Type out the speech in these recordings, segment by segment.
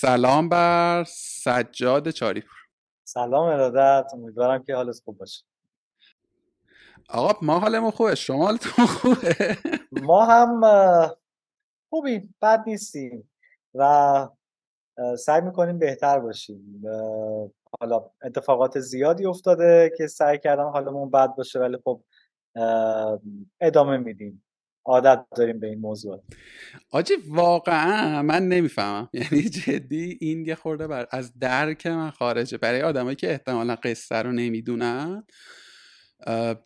سلام بر سجاد چاریپور. سلام ارادت امیدوارم که حالت خوب باشه. آقا ما حالمون خوبه؟ شما حالتون خوبه؟ ما هم خوبیم بد نیستیم و سعی می‌کنیم بهتر باشیم. حالا اتفاقات زیادی افتاده که سعی کردم حالمون بد باشه ولی خب ادامه میدیم. عادت داریم به این موضوع. آجی واقعا من نمی‌فهمم. یعنی جدی این یه خورده بر از درک من خارجه. برای آدمایی که احتمالا قصه رو نمی‌دونن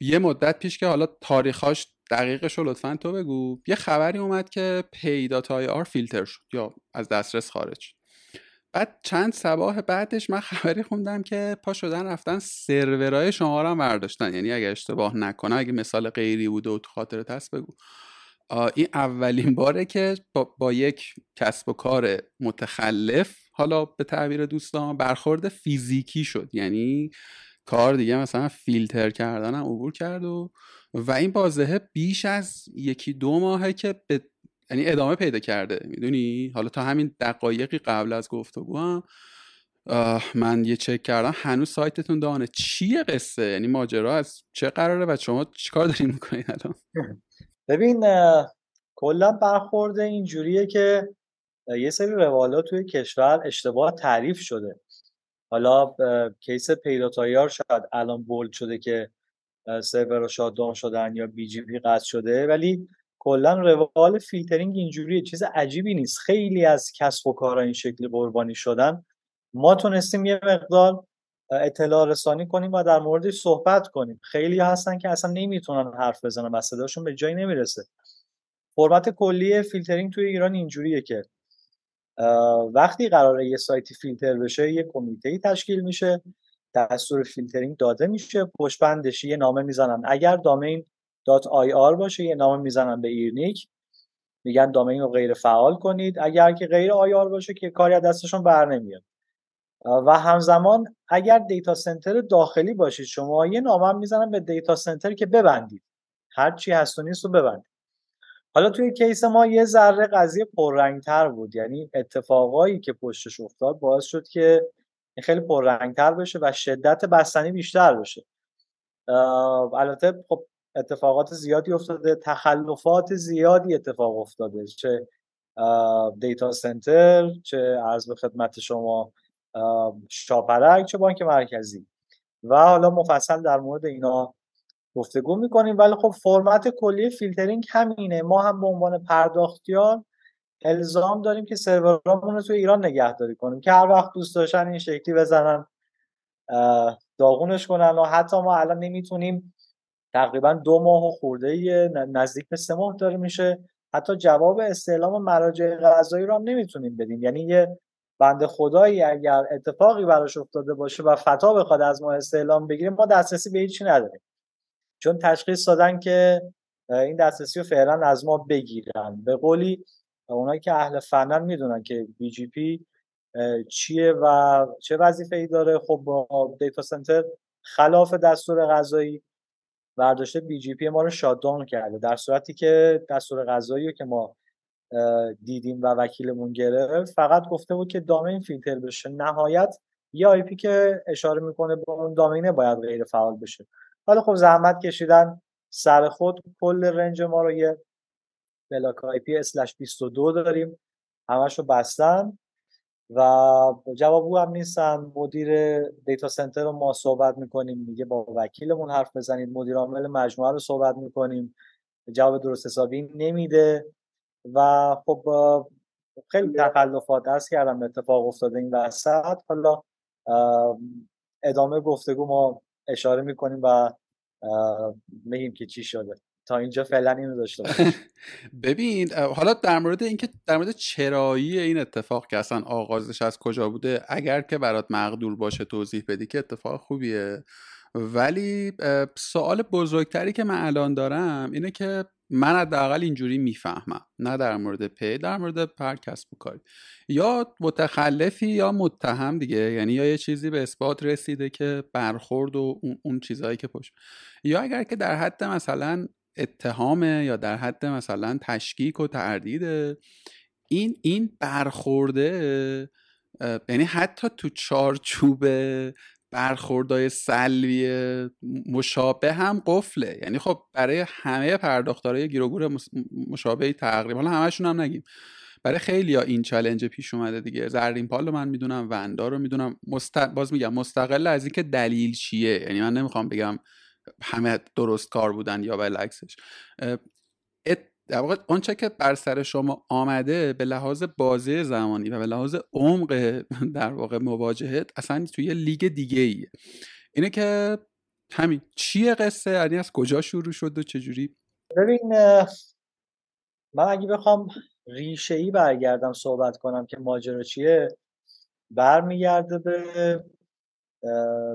یه مدت پیش که حالا تاریخاش دقیقش رو لطفا تو بگو یه خبری اومد که پیداتای آر فیلتر شد یا از دسترس خارج. بعد چند سباه بعدش من خبری خوندم که پا شدن رفتن سرورهای شما رو هم برداشتن. یعنی اگه اشتباه نکنم اگه مثال غیری بوده و تو خاطرت هست بگو. این اولین باره که با, با, یک کسب و کار متخلف حالا به تعبیر دوستان برخورد فیزیکی شد. یعنی کار دیگه مثلا فیلتر کردن هم عبور کرد و و این بازه بیش از یکی دو ماهه که به یعنی ادامه پیدا کرده. می‌دونی؟ حالا تا همین دقایقی قبل از گفتگو هم من یه چک کردم هنوز سایتتون دانه. چیه قصه؟ یعنی ماجرا از چه قراره و شما چیکار دارین می‌کنین الان؟ ببین کلا برخورده اینجوریه که یه سری روالات توی کشور اشتباه تعریف شده. حالا case Pay dot ir شاید الان bold شده که سرور shut down شدن یا BGP قطع شده ولی کلا روال فیلترینگ اینجوریه چیز عجیبی نیست. خیلی از کسب و کارها این شکلی قربانی شدن. ما تونستیم یه مقدار اطلاع رسانی کنیم و در موردش صحبت کنیم. خیلی هستن که اصلا نمی‌تونن حرف بزنن و صداشون به جایی نمی‌رسه. فرمت کلی فیلترینگ توی ایران اینجوریه که وقتی قراره یه سایتی فیلتر بشه یه کمیته تشکیل میشه دستور فیلترینگ داده میشه پشت یه نامه می‌زنن. اگر domain IR باشه یه نامه می‌زنن به ایرنیک. میگن domain رو غیر فعال کنید. اگر که غیر IR باشه که کاری از دستشون بر نمیاد. و همزمان اگر data center داخلی باشید شما یه نامه می‌زنن به data center که ببندید. هر چی هست و نیست رو ببندید. حالا توی کیس ما یه ذره قضیه پررنگتر بود. یعنی اتفاقایی که پشتش افتاد باعث شد که خیلی پررنگتر بشه و شدت بستنی بیشتر بشه. البته خب اتفاقات زیادی افتاده تخلفات زیادی اتفاق افتاده چه دیتا سنتر چه عرض به خدمت شما شاپرک چه بانک مرکزی. و حالا مفصل در مورد اینا گفتگو می‌کنیم. ولی خب فرمت کلی فیلترینگ همینه. ما هم به عنوان پرداختیار الزام داریم که سرورامون رو توی ایران نگهداری کنیم که هر وقت دوست داشتن این شکلی بزنن داغونش کنن. و حتی ما الان نمی‌تونیم تقریبا دو ماه و خورده نزدیک به سه ماه داره میشه. حتی جواب استعلام مراجع قضایی رو هم نمی‌تونیم بدیم. یعنی یه بنده خدایی اگر اتفاقی براش افتاده باشه و فتا بخواد از ما استعلام بگیریم ما دسترسی به هیچی نداریم. چون تشخیص دادن که این دسترسی رو فعلا از ما بگیرن. به قولی اونایی که اهل فنن می‌دونن که BGP چیه و چه وظیفه ای داره. خب با data center خلاف دستور قضایی برداشته BGP ما رو shutdown کرده. در صورتی که دستور قضایی رو که ما دیدیم و وکیلمون گرفت فقط گفته بود که domain فیلتر بشه. نهایت یه IP که اشاره می‌کنه به اون domain ه باید غیر فعال بشه. ولی خب زحمت کشیدن سر خود کل range ما رو یه block IP slash 22 داریم. همش رو بستن و جوابگو هم نیستن. مدیر data center رو ما صحبت می‌کنیم میگه با وکیلمون حرف بزنید. مدیر عامل مجموعه رو صحبت می‌کنیم. جواب درست حسابی نمیده. و خب خیلی تخلفات درس کردم اتفاق افتاده این وسط. حالا ادامه گفتگو ما اشاره می‌کنیم و میگیم که چی شده. تا اینجا فعلا اینو داشته ببین حالا در مورد اینکه در مورد چرایی این اتفاق که اصلا آغازش از کجا بوده اگر که برات مقدور باشه توضیح بدی که اتفاق خوبیه. ولی سوال بزرگتری که من الان دارم اینه که من حداقل اینجوری می‌فهمم نه در مورد پی در مورد پر کسب و کاری. یا متخلفی یا متهم دیگه یعنی یا یه چیزی به اثبات رسیده که برخورد و اون, اون چیزهایی که پشت. یا اگر که در حد مثلا اتهامه یا در حد مثلا تشکیک و تردیده این این برخورده یعنی حتی تو چارچوب برخوردهای سلبی مشابه هم قفله. یعنی خب برای همه پرداختارای گیروگور مشابهی تقریبا. حالا همشون هم نگیم. برای خیلی ها این چلنج پیش اومده دیگه. زرین پال رو من می‌دونم وندا رو می‌دونم. مست... باز میگم مستقل از اینکه دلیل چیه. یعنی من نمی‌خوام بگم همه درست کار بودن یا بالعکسش در واقع آنچه که بر سر شما آمده به لحاظ بازه زمانی و به لحاظ عمق در واقع مواجهت اصلا توی لیگ دیگه ایه اینه که همین چیه قصه؟ یعنی از کجا شروع شد و چجوری؟ ببین من اگه بخوام ریشه ای برگردم صحبت کنم که ماجرا چیه برمیگرده به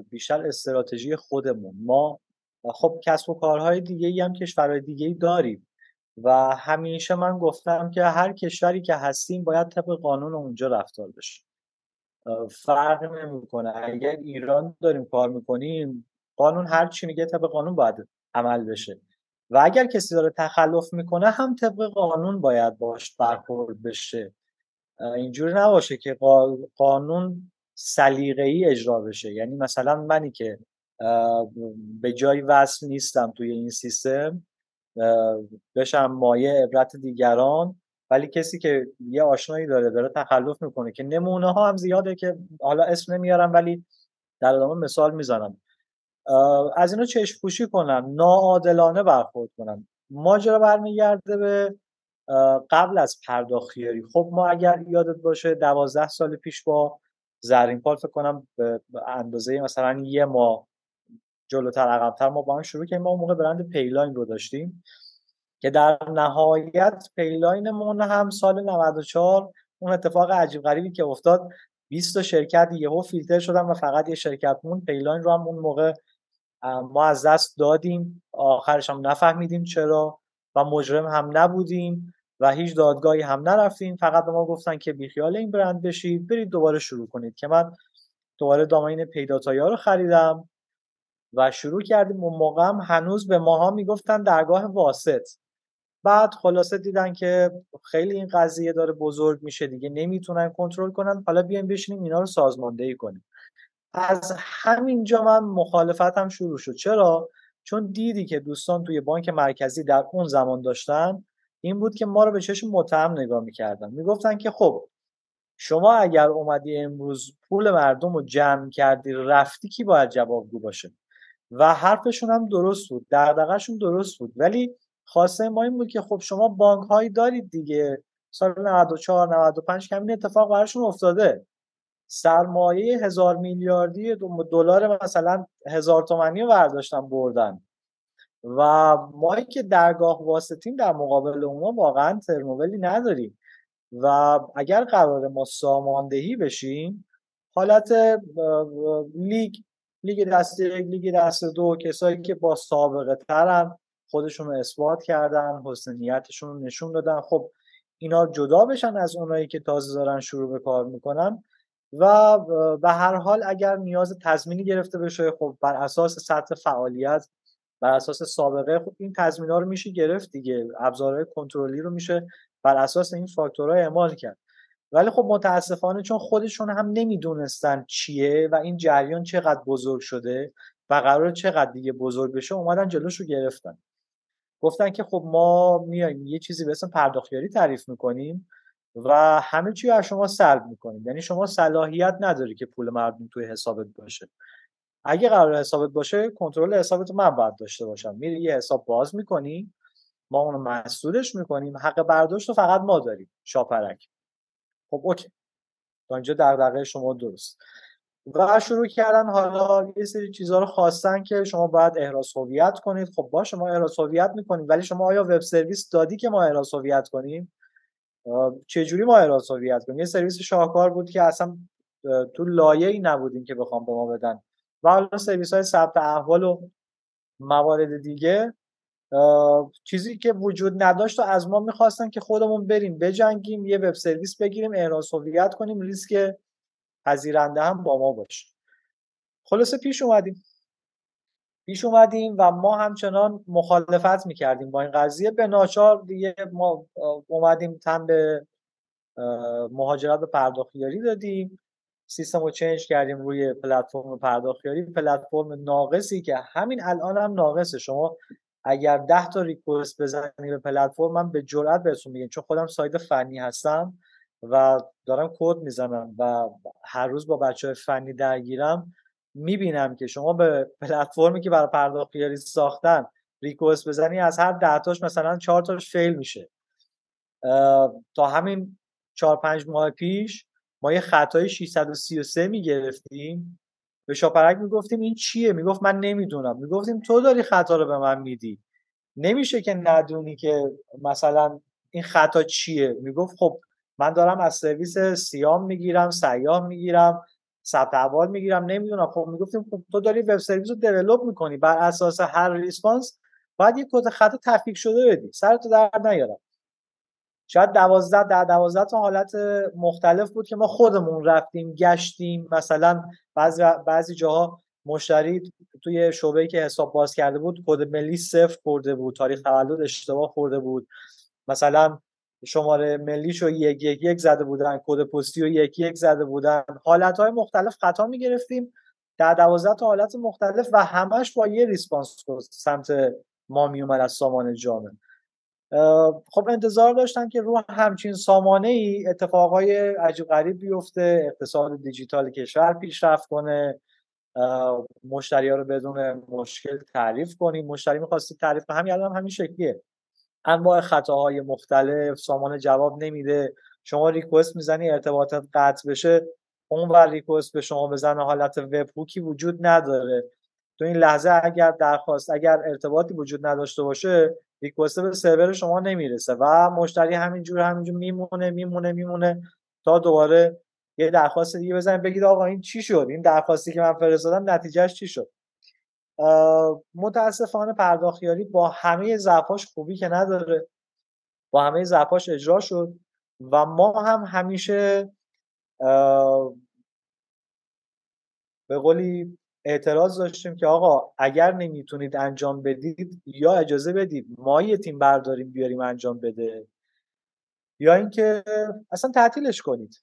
بیشتر استراتژی خودمون. ما خب کسب و کارهای دیگه ای هم کشورهای دیگه ای داریم. و همیشه من گفتم که هر کشوری که هستیم باید طبق قانون اونجا رفتار بشه. فرق نمی‌کنه. اگر ایران داریم کار می‌کنیم قانون هر چی میگه طبق قانون باید عمل بشه. و اگر کسی داره تخلف می‌کنه هم طبق قانون باید باش برخورد بشه. اینجوری نباشه که قانون سلیقه‌ای اجرا بشه. یعنی مثلا منی که به جای وصل نیستم توی این سیستم بشم مایه عبرت دیگران ولی کسی که یه آشنایی داره داره تخلف می‌کنه که نمونه ها هم زیاده که حالا اسم نمیارم ولی در ادامه مثال می‌زنم. از اینو چشم پوشی کنم ناعادلانه برخورد کنم. ماجرا برمیگرده به قبل از پرداختیاری خب ما اگر یادت باشه دوازده سال پیش با زرین پال فکر کنم به اندازه مثلا یه ماه جلوتر عقبتر ما با هم شروع کردیم. ما اون موقع برند پیلاین رو داشتیم که در نهایت Payline مون هم سال 94 اون اتفاق عجیب غریبی که افتاد. 20 تا شرکت یهو فیلتر شدن و فقط یه شرکت موند Payline رو هم اون موقع ما از دست دادیم. آخرش هم نفهمیدیم چرا و مجرم هم نبودیم و هیچ دادگاهی هم نرفتیم. فقط به ما گفتن که بیخیال این برند بشید برید دوباره شروع کنید که من دوباره domain Pay.ir رو خریدم. و شروع کردیم. اون موقع هم هنوز به ماها می‌گفتن درگاه واسط. بعد خلاصه دیدن که خیلی این قضیه داره بزرگ میشه دیگه نمی‌تونن کنترل کنن. حالا بیایم بشینیم اینا رو سازماندهی کنیم. از همینجا من مخالفتم شروع شد. چرا؟ چون دیدی که دوستان توی بانک مرکزی در اون زمان داشتن این بود که ما رو به چشم متهم نگاه می‌کردن. می‌گفتن که خب شما اگر اومدی امروز پول مردم رو جمع کردی رفتی کی باید جوابگو باشه؟ و حرفشون هم درست بود دغدغه‌شون درست بود. ولی خواسته ما این بود که خب شما بانک هایی دارید دیگه. سال 94 95 که اتفاق براشون افتاده. سرمایه هزار میلیاردی دلار مثلا هزار تومانی رو برداشتن بردن. و ما که درگاه واسطیم در مقابل اونا واقعا ترمولی نداریم. و اگر قرار ما ساماندهی بشیم حالت لیگ لیگ دست یک لیگ دست دو کسایی که با سابقه ترن خودشون رو اثبات کردن حسن نیتشون رو نشون دادن. خب اینا جدا بشن از اونایی که تازه دارن شروع به کار می‌کنن و به هر حال اگر نیاز تضمینی گرفته بشه خب بر اساس سطح فعالیت بر اساس سابقه خب این تضمین ها رو میشه گرفت دیگه. ابزارهای کنترلی رو میشه بر اساس این فاکتورها اعمال کرد. ولی خب متاسفانه چون خودشون هم نمی‌دونستن چیه و این جریان چقدر بزرگ شده و قرار چقدر دیگه بزرگ بشه اومدن جلوش رو گرفتن. گفتن که خب ما میایم یه چیزی به اسم پرداختیاری تعریف می‌کنیم و همه چی از شما سلب می‌کنیم. یعنی شما صلاحیت نداری که پول مردم توی حسابت باشه. اگه قرار حسابت باشه کنترل حسابت من باید داشته باشم. میری یه حساب باز می‌کنی ما اونو مسدودش می‌کنیم حق برداشت رو فقط ما داریم. شاپرک. خب okay. تا اینجا دغدغه شما درست. و شروع کردن حالا یه سری چیزها رو خواستن که شما باید احراز هویت کنید. خب با شما احراز هویت می‌کنیم. ولی شما آیا web service دادی که ما احراز هویت کنیم؟ چجوری ما احراز هویت کنیم؟ یه سرویس شاهکار بود که اصلا تو لایه ای نبودیم که بخوام به ما بدن. و حالا سرویس های ثبت احوال و موارد دیگه چیزی که وجود نداشت و از ما می‌خواستن که خودمون بریم بجنگیم یه وب سرویس بگیریم احراز هویت کنیم ریسک پذیرنده هم با ما باشه. خلاصه پیش اومدیم. پیش اومدیم و ما همچنان مخالفت می‌کردیم با این قضیه. به ناچار دیگه ما اومدیم تن به مهاجرت به پرداختیاری دادیم. سیستم رو چنج کردیم روی پلتفرم پرداختیاری پلتفرم ناقصی که همین الان هم ناقصه. شما اگر ده تا ریکوست بزنی به پلتفرم من به جرئت بهتون میگم چون خودم سایت فنی هستم و دارم کد می‌زنم و هر روز با بچه های فنی درگیرم می‌بینم که شما به پلتفرمی که برای پرداختیاری ساختن ریکوست بزنی از هر ده تاش مثلا چهار تاش فیل میشه. تا همین چهار پنج ماه پیش ما یه خطای 633 می‌گرفتیم. به شاپرک می‌گفتیم این چیه؟ می‌گفت من نمی‌دونم. می‌گفتیم تو داری خطا رو به من میدی. نمیشه که ندونی که مثلا این خطا چیه. می‌گفت خب من دارم از سرویس سیام می‌گیرم سیام می‌گیرم ثبت احوال می‌گیرم نمی‌دونم. خب می‌گفتیم خب تو داری web service رو develop می‌کنی. بر اساس هر response باید یه کد خطا تفکیک شده بدی. سرتو درد نیارم. شاید دوازده در دوازده تا حالت مختلف بود که ما خودمون رفتیم گشتیم. مثلا بعضی بعضی جاها مشتری توی شعبه‌ای که حساب باز کرده بود کد ملی صفر خورده بود تاریخ تولد اشتباه خورده بود. مثلا شماره ملیش رو یک یک یک زده بودن کد پستی رو یک یک زده بودن. حالت های مختلف خطا می‌گرفتیم. در دوازده تا حالت مختلف و همش با یه ریسپانس سمت ما میومد از سامان جامعه. خب انتظار داشتن که رو همچین سامانه ای اتفاقای عجیب غریب بیفته اقتصاد دیجیتال کشور پیشرفت کنه مشتری ها رو بدون مشکل تعریف کنیم. مشتری می‌خواستی تعریف کنه. همین الان همین شکلیه. انواع خطاهای مختلف سامان جواب نمیده. شما ریکوست می‌زنی ارتباطات قطع بشه اون ور ریکوست به شما بزنه حالت وب هوکی وجود نداره. تو این لحظه اگر درخواست اگر ارتباطی وجود نداشته باشه ریکوست به سرور شما نمی‌رسه و مشتری همینجور همینجور میمونه میمونه میمونه تا دوباره یه درخواست دیگه بزنید بگید آقا این چی شد؟ این درخواستی که من فرستادم نتیجهش چی شد؟ متاسفانه پرداختیاری با همه ضعفاش خوبی که نداره با همه ضعفاش اجرا شد و ما هم همیشه به قولی اعتراض داشتیم که آقا اگر نمی‌تونید انجام بدید یا اجازه بدید ما یه تیم برداریم بیاریم انجام بده یا اینکه اصلا تعطیلش کنید.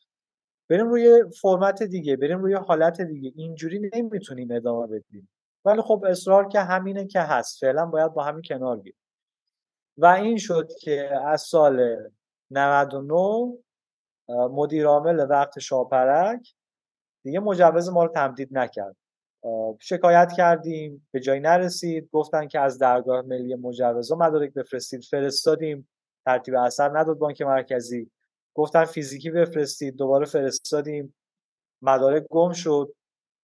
بریم روی فرمت دیگه بریم روی حالت دیگه. اینجوری نمی‌تونیم ادامه بدیم. ولی خب اصرار که همینه که هست. فعلا باید با همین کنار بیایم و این شد که از سال 99 مدیر عامل وقت شاپرک دیگه مجوز ما رو تمدید نکرد. شکایت کردیم به جایی نرسید. گفتن که از درگاه ملی مجوزا مدارک بفرستید. فرستادیم. ترتیب اثر نداد بانک مرکزی. گفتن فیزیکی بفرستید. دوباره فرستادیم. مدارک گم شد.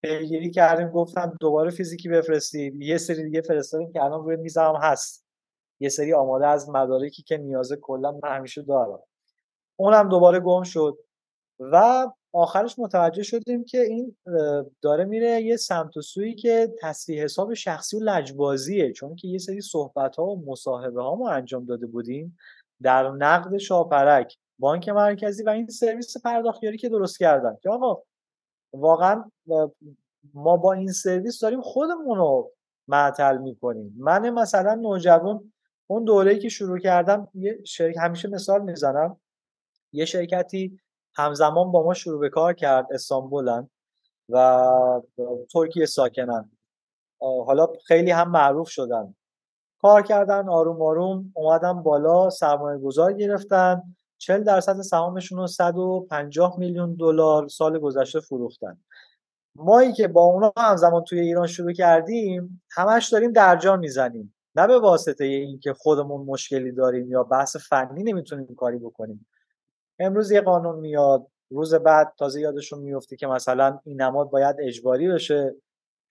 پیگیری کردیم. گفتم دوباره فیزیکی بفرستید. یه سری دیگه فرستادیم که الان روی میزم هست. یه سری آماده از مدارکی که نیازه کلا من همیشه دارم. اونم دوباره گم شد. و آخرش متوجه شدیم که این داره میره یه سمت و سویی که تصریح حساب شخصی و لجبازیه. چون که یه سری صحبت ها و مصاحبه ها ما انجام داده بودیم در نقد شاپرک بانک مرکزی و این سرویس پرداختیاری که درست کردن. که آقا واقعا ما با این سرویس داریم خودمون رو معطل می‌کنیم. من مثلا نوجوان اون دوره‌ای که شروع کردم یه شرکت همیشه مثال می‌زنم یه شرکتی همزمان با ما شروع به کار کرد استانبولن و ترکیه ساکنن. حالا خیلی هم معروف شدن. کار کردن آروم آروم اومدن بالا سرمایه گذار گرفتن. 40 درصد سهامشون رو 150 میلیون دلار سال گذشته فروختن. مایی که با اونا همزمان توی ایران شروع کردیم همش داریم درجا می‌زنیم. نه به واسطه اینکه خودمون مشکلی داریم یا بحث فنی نمی‌تونیم کاری بکنیم. امروز یه قانون میاد روز بعد تازه یادشون میفته که مثلا این نماد باید اجباری بشه.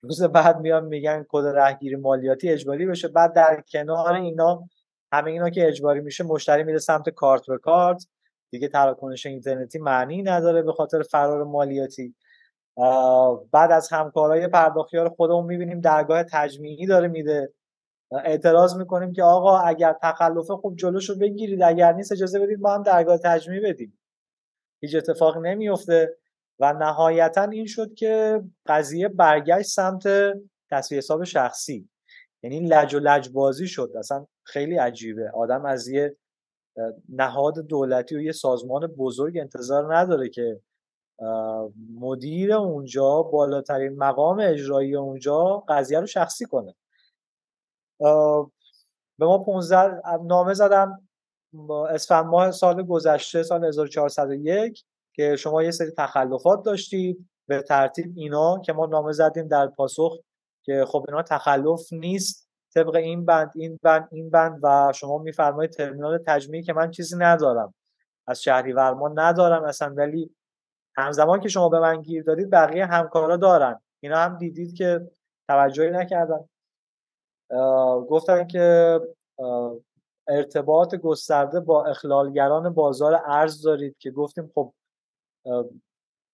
روز بعد میان میگن کد رهگیری مالیاتی اجباری بشه. بعد در کنار اینا همه اینا که اجباری میشه مشتری میره سمت کارت به کارت. دیگه تراکنش اینترنتی معنی نداره به خاطر فرار مالیاتی. بعد از همکارای پرداختیار خودمون می‌بینیم درگاه تجمیعی داره میده. اعتراض می‌کنیم که آقا اگر تخلفه خوب جلوشو بگیرید اگر نیست اجازه بدید ما هم درگاه تجمیع بدیم. هیچ اتفاق نمیفته و نهایتا این شد که قضیه برگشت سمت تصویه حساب شخصی. یعنی لج و لج بازی شد. اصلا خیلی عجیبه. آدم از یه نهاد دولتی و یه سازمان بزرگ انتظار نداره که مدیر اونجا بالاترین مقام اجرایی اونجا قضیه رو شخصی کنه. به ما 15 نامه زدن. اسفند ماه سال گذشته سال 1401 که شما یه سری تخلفات داشتید. به ترتیب اینا که ما نامه زدیم در پاسخ که خب اینا تخلف نیست. طبق این بند این بند این بند و شما میفرمایید ترمینال تجمیعی که من چیزی ندارم. از شهری ورما ندارم اصلا ولی همزمان که شما به من گیر دادید بقیه همکارا دارن. اینا هم دیدید که توجهی نکردن. گفتن که ارتباط گسترده با اخلالگران بازار ارز دارید که گفتیم خب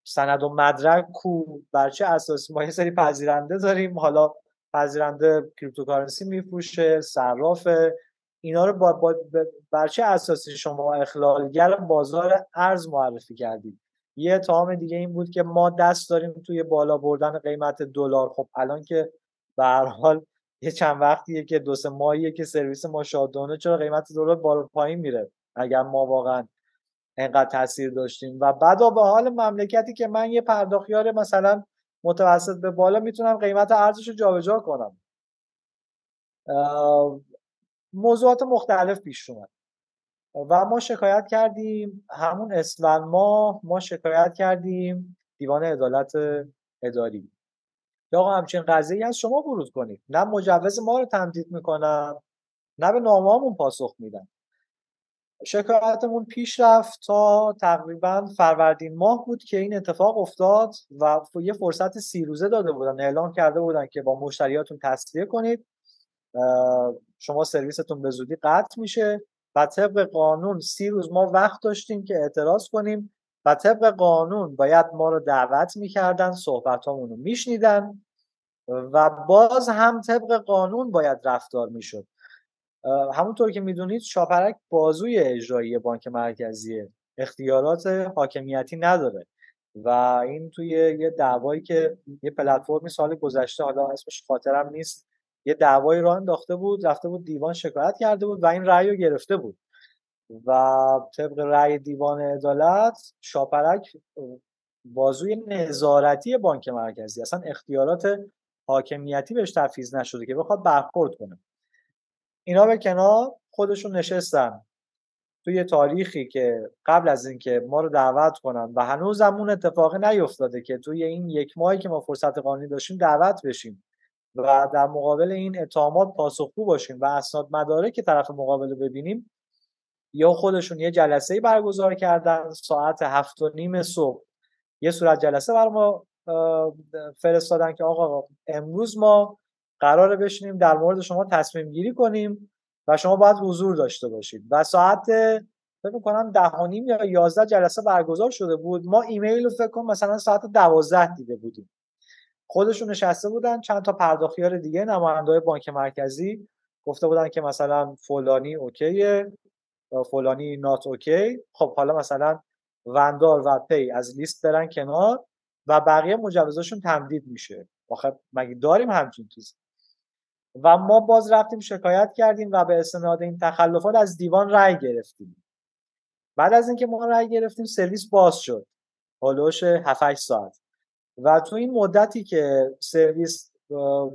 سند و مدرک کو بر چه اساسی؟ ما یه سری پذیرنده داریم. حالا پذیرنده cryptocurrency میفروشه صراف اینا رو با, با بر چه اساسی شما اخلالگر بازار ارز معرفی کردید؟ یه اتهام دیگه این بود که ما دست داریم توی بالا بردن قیمت دلار. خب الان که به هر حال یه چند وقتیه که دو سه ماهیه که سرویس ما شادانه چرا قیمت دلار بالا پایین میره اگر ما واقعا انقدر تاثیر داشتیم؟ و بعدا به حال مملکتی که من یه پرداخیار مثلا متوسط به بالا می‌تونم قیمت ارزش رو جابجا کنم. موضوعات مختلف پیش اومد. و ما شکایت کردیم. همون اسفند ماه ما شکایت کردیم. دیوان عدالت اداری. یا آقا همچین قضیه از شما ورود کنید. نه مجوز ما رو تمدید می‌کنن نه به نامه پاسخ میدن. شکایتمون پیش رفت تا تقریبا فروردین ماه بود که این اتفاق افتاد و یه فرصت سی روزه داده بودن اعلام کرده بودن که با مشتریاتون تصویه کنید. شما سرویستون به زودی قطع میشه و طبق قانون سی روز ما وقت داشتیم که اعتراض کنیم. و طبق قانون باید ما رو دعوت می‌کردن صحبت رو میشنیدن و باز هم طبق قانون باید رفتار می‌شد. همونطور که می‌دونید شاپرک بازوی اجرایی بانک مرکزیه اختیارات حاکمیتی نداره و این توی یه دعوایی که یه پلتفرمی سال گذشته حالا اسمش خاطرم نیست یه دعوایی راه انداخته بود رفته بود دیوان شکایت کرده بود و این رأی رو گرفته بود. و طبق رأی دیوان عدالت شاپرک بازوی نظارتی بانک مرکزی اصلا اختیارات حاکمیتی بهش تفیز نشده که بخواد برخورد کنه. اینا به کنار خودشون نشستن. توی تاریخی که قبل از اینکه ما رو دعوت کنن و هنوز اون اتفاقی نیفتاده که توی این یک ماهی که ما فرصت قانونی داشتیم دعوت بشیم و در مقابل این اتهامات پاسخگو باشیم و اسناد مداره که طرف مقابل رو ببینیم یا خودشون یه جلسه برگزار کردن ساعت هفت و نیم صبح. یه صورت جلسه بر ما فرستادن که آقا امروز ما قراره بشینیم در مورد شما تصمیم گیری کنیم و شما باید حضور داشته باشید. و ساعت فکر کنم ده و نیم یا یازده جلسه برگزار شده بود. ما ایمیل رو فکر کنم مثلا ساعت دوازده دیده بودیم. خودشون نشسته بودن چند تا پرداخیار دیگه نماینده بانک مرکزی گفته بودن که مثلا فلانی okay ه. فلانی not okay خب حالا مثلا وندار و پی از لیست برن کنار و بقیه مجوزاشون تمدید میشه. آخه مگه داریم همچین چیزی؟ و ما باز رفتیم شکایت کردیم و به استناد این تخلفات از دیوان رأی گرفتیم. بعد از اینکه ما رأی گرفتیم سرویس باز شد. حول و حوش 7 ساعت. و تو این مدتی که سرویس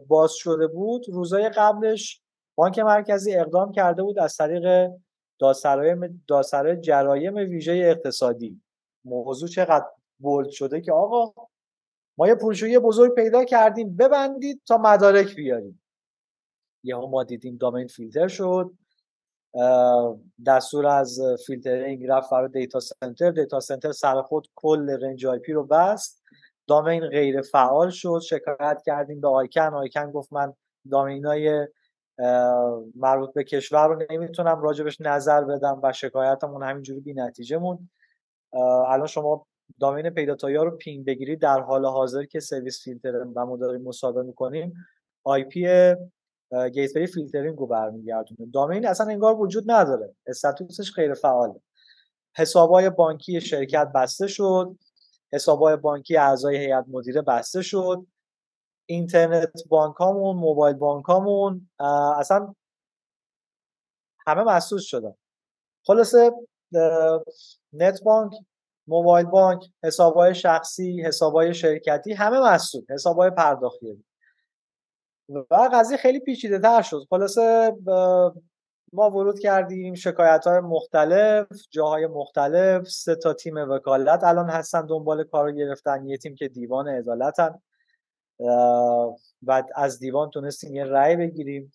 باز شده بود روزای قبلش بانک مرکزی اقدام کرده بود از طریق دادسرای جرایم ویژه اقتصادی. موضوع چقدر bold شده که آقا ما یه پولشویی بزرگ پیدا کردیم ببندید تا مدارک بیاریم. یهو ما دیدیم domain فیلتر شد. دستور از فیلترینگ رفت برای data center. data center سر خود کل range IP رو بست. domain غیر فعال شد. شکایت کردیم به ICANN. ICANN گفت من domain های مربوط به کشور رو نمی‌تونم راجبش نظر بدم و شکایتمون همینجوری بی نتیجه موند الان شما domain Pay.ir رو ping بگیرید در حال حاضر که سرویس فیلتر و ما داریم مصاحبه می‌کنیم IP gateway فیلترینگ رو برمیگردونه. domain اصلا انگار وجود نداره. status ش غیر فعاله. حسابای بانکی شرکت بسته شد. حسابای بانکی اعضای هیئت مدیره بسته شد. اینترنت بانکامون موبایل بانکامون اصلا همه محسوس شدن. خلاصه نت بانک موبایل بانک حسابهای شخصی حسابهای شرکتی همه مسئول حسابهای پرداختی. و قضیه خیلی پیچیده تر شد. خلاصه ما ورود کردیم شکایت های مختلف جاهای مختلف سه تا تیم وکالت الان هستن دنبال کار رو گرفتن یه تیم که دیوان ادالتن و از دیوان تونستیم یه رأی بگیریم.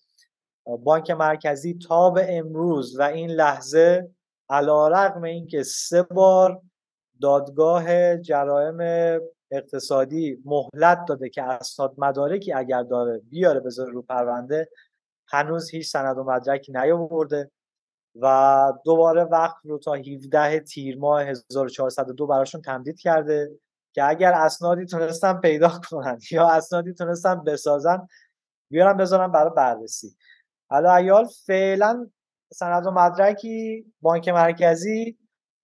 بانک مرکزی تا به امروز و این لحظه علا رقم این که سه بار دادگاه جرائم اقتصادی مهلت داده که اسناد مدارکی اگر داره بیاره بذاره رو پرونده هنوز هیچ سند و مدرکی نیاورده و دوباره وقت رو تا 17 تیر ماه 1402 براشون تمدید کرده. که اگر اسنادی تونستن پیدا کنن یا اسنادی تونستن بسازن بیارن بذارن برای بررسی. حالا ایال فعلا سند و مدرکی بانک مرکزی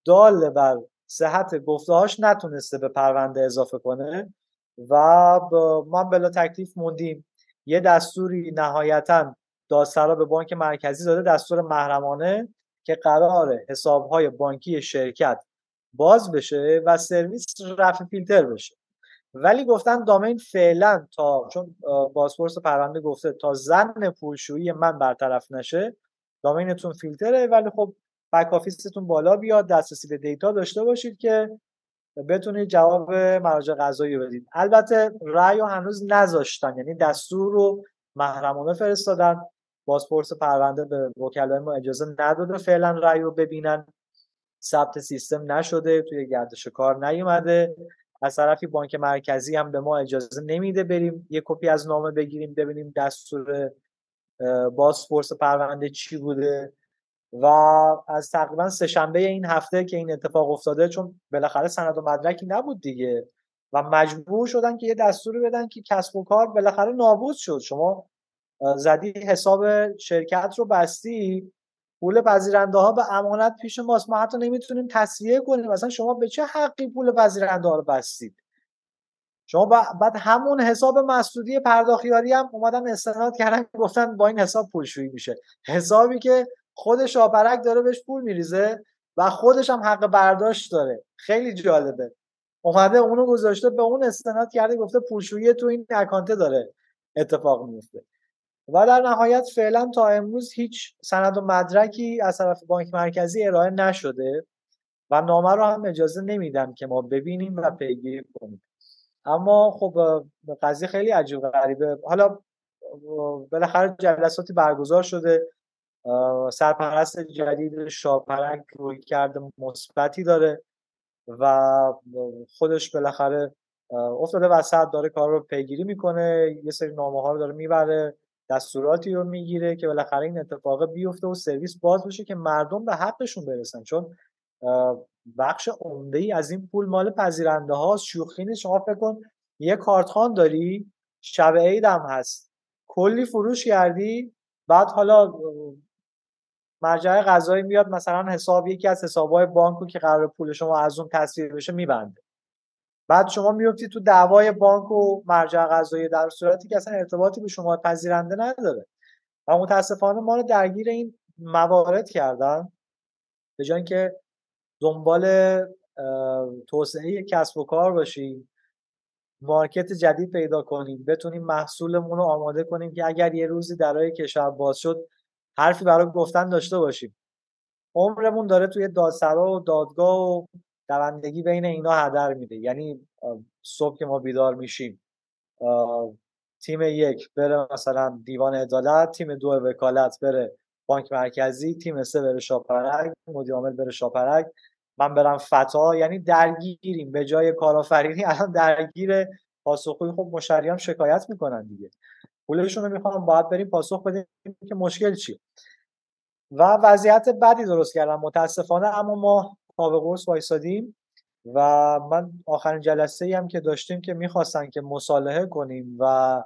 دال بر صحت گفتهاش نتونسته به پرونده اضافه کنه و من بلا تکلیف موندیم. یه دستوری نهایتا دادسرا به بانک مرکزی داده دستور محرمانه که قرار حسابهای بانکی شرکت باز بشه و سرویس رفع فیلتر بشه. ولی گفتن دامین فعلا تا چون بازپرس پرونده گفته تا زن پولشویی من برطرف نشه دامینتون فیلتره ولی خب بک آفیستون بالا بیاد دسترسی به دیتا داشته باشید که بتونید جواب مراجع قضایی بدید. البته رأی رو هنوز نذاشتن یعنی دستور رو محرمانه فرستادن بازپرس پرونده به وکلای ما اجازه نداده فعلا رأی رو ببینن. ثبت سیستم نشده توی گردش کار نیومده. از طرفی بانک مرکزی هم به ما اجازه نمیده بریم یه کپی از نامه بگیریم ببینیم دستور بازپرس پرونده چی بوده. و از تقریبا سهشنبه این هفته که این اتفاق افتاده چون بالاخره سند و مدرکی نبود دیگه و مجبور شدن که یه دستوری بدن که کسب و کار بالاخره نابود شد. شما زدی حساب شرکت رو بستی پول پذیرنده ها به امانت پیش ماست. ما حتی نمی‌تونیم تصویه کنیم. مثلا شما به چه حقی پول پذیرنده ها رو بستید؟ شما بعد همون حساب مسدودی پرداخیاری هم اومدن استناد کردن گفتن با این حساب پولشویی میشه. حسابی که خود شاپرک داره بهش پول میریزه و خودش هم حق برداشت داره. خیلی جالبه. اومده اونو گذاشته به اون استناد کرده گفته پولشویی تو این اکانته داره اتفاق میفته و در نهایت فعلا تا امروز هیچ سند و مدرکی از طرف بانک مرکزی ارائه نشده و نامه رو هم اجازه نمیدن که ما ببینیم و پیگیری کنیم. اما خب قضیه خیلی عجیب غریبه. حالا بالاخره جلساتی برگزار شده. سرپرست جدید شاپرک روی کرده مثبتی داره و خودش بالاخره افتاده وسط داره کار رو پیگیری می‌کنه. یه سری نامه ها رو داره می‌بره. دستوراتی رو می‌گیره که بالاخره این اتفاق بیفته و سرویس باز بشه که مردم به حقشون برسن. چون بخش عمده ای از این پول مال پذیرنده هاست شوخی نیست. شما فکر کن یه کارتخان داری شب عید هم هست. کلی فروش کردی بعد حالا مرجع قضایی میاد مثلا حساب یکی از حسابهای بانکو که قرار پول شما از اون تصویر بشه میبنده. بعد شما میفتی تو دعوای بانک و مرجع قضایی در صورتی که اصلا ارتباطی به شما پذیرنده نداره. و متاسفانه ما رو درگیر این موارد کردن به جای اینکه دنبال توسعه کسب و کار باشیم مارکت جدید پیدا کنیم بتونیم محصولمون رو آماده کنیم که اگر یه روزی درای کشور باز شد حرفی برای گفتن داشته باشیم. عمرمون داره توی دادسرا و دادگاه و دوندگی بین اینا هدر میده. یعنی صبح که ما بیدار میشیم تیم یک بره مثلا دیوان عدالت تیم دو وکالت بره بانک مرکزی تیم سه بره شاپرک مدیر عامل بره شاپرک من برم فتا یعنی درگیریم. به جای کارآفرینی الان درگیر پاسخگویی. خب مشتریان شکایت می‌کنن دیگه. پولشون رو می‌خوام. باید بریم پاسخ بدیم که مشکل چیه. و وضعیت بدی درست کردم. متاسفانه اما ما پا قرص وایسادیم و من آخرین جلسه ای هم که داشتیم که می‌خواستن که مصالحه کنیم و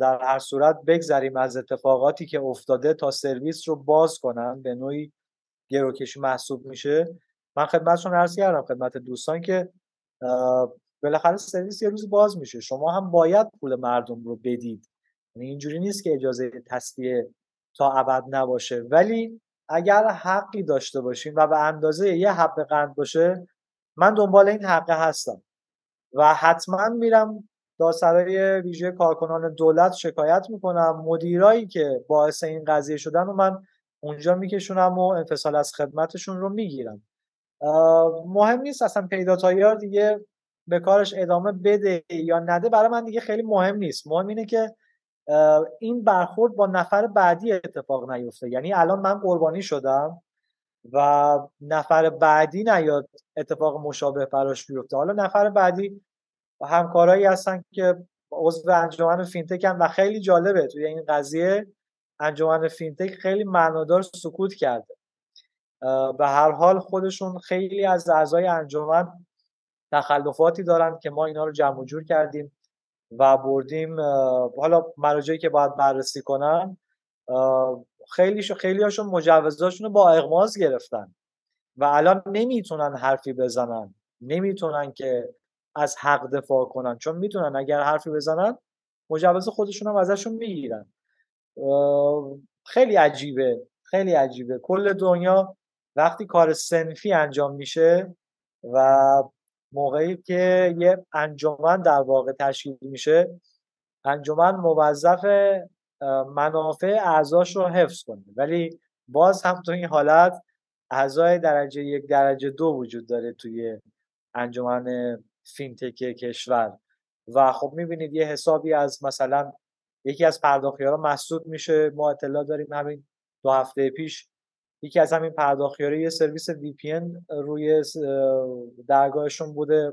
در هر صورت بگذریم از اتفاقاتی که افتاده تا سرویس رو باز کنن به نوعی گروکشی محسوب میشه. من خدمتشون عرض کردم خدمت دوستان که بالاخره سرویس یه روز باز میشه. شما هم باید پول مردم رو بدید. یعنی اینجوری نیست که اجازه تصفیه تا ابد نباشه. ولی اگر حقی داشته باشیم و به اندازه یه حب قند باشه من دنبال این حقه هستم. و حتما میرم دادسرای ویژه کارکنان دولت شکایت می‌کنم. مدیرایی که باعث این قضیه شدن و من اونجا میکشونم و انفصال از خدمتشون رو می‌گیرم. مهم نیست اصلا پیدا دیگه به کارش ادامه بده یا نده. برای من دیگه خیلی مهم نیست. مهم اینه که این برخورد با نفر بعدی اتفاق نیفته. یعنی الان من قربانی شدم و نفر بعدی نیاد اتفاق مشابه براش بیفته. حالا نفر بعدی همکارایی هستن که عضو انجمن فینتکن و خیلی جالبه توی این قضیه انجمن فینتک خیلی معنادار سکوت کرده. به هر حال خودشون خیلی از اعضای انجمن تخلفاتی دارن که ما اینا رو جمع جور کردیم. و بردیم حالا مراجعی که باید بررسی کنن خیلی خیلی هاشون مجوزاشون رو با اغماض گرفتن و الان نمی‌تونن حرفی بزنن. نمی‌تونن که از حق دفاع کنن. چون می‌تونن اگر حرفی بزنن مجوز خودشون هم ازشون می‌گیرن. خیلی عجیبه. خیلی عجیبه. کل دنیا وقتی کار سنفی انجام میشه و موقعی که یه انجمن در واقع تشکیل میشه انجمن موظف منافع اعضاش رو حفظ کنه. ولی باز هم تو این حالت اعضای درجه یک درجه دو وجود داره توی انجمن فینتک کشور. و خب می‌بینید یه حسابی از مثلا یکی از پرداخیارا مسدود میشه. ما اطلاع داریم همین دو هفته پیش یکی از همین پرداخیارا یه سرویس VPN روی درگاهشون بوده.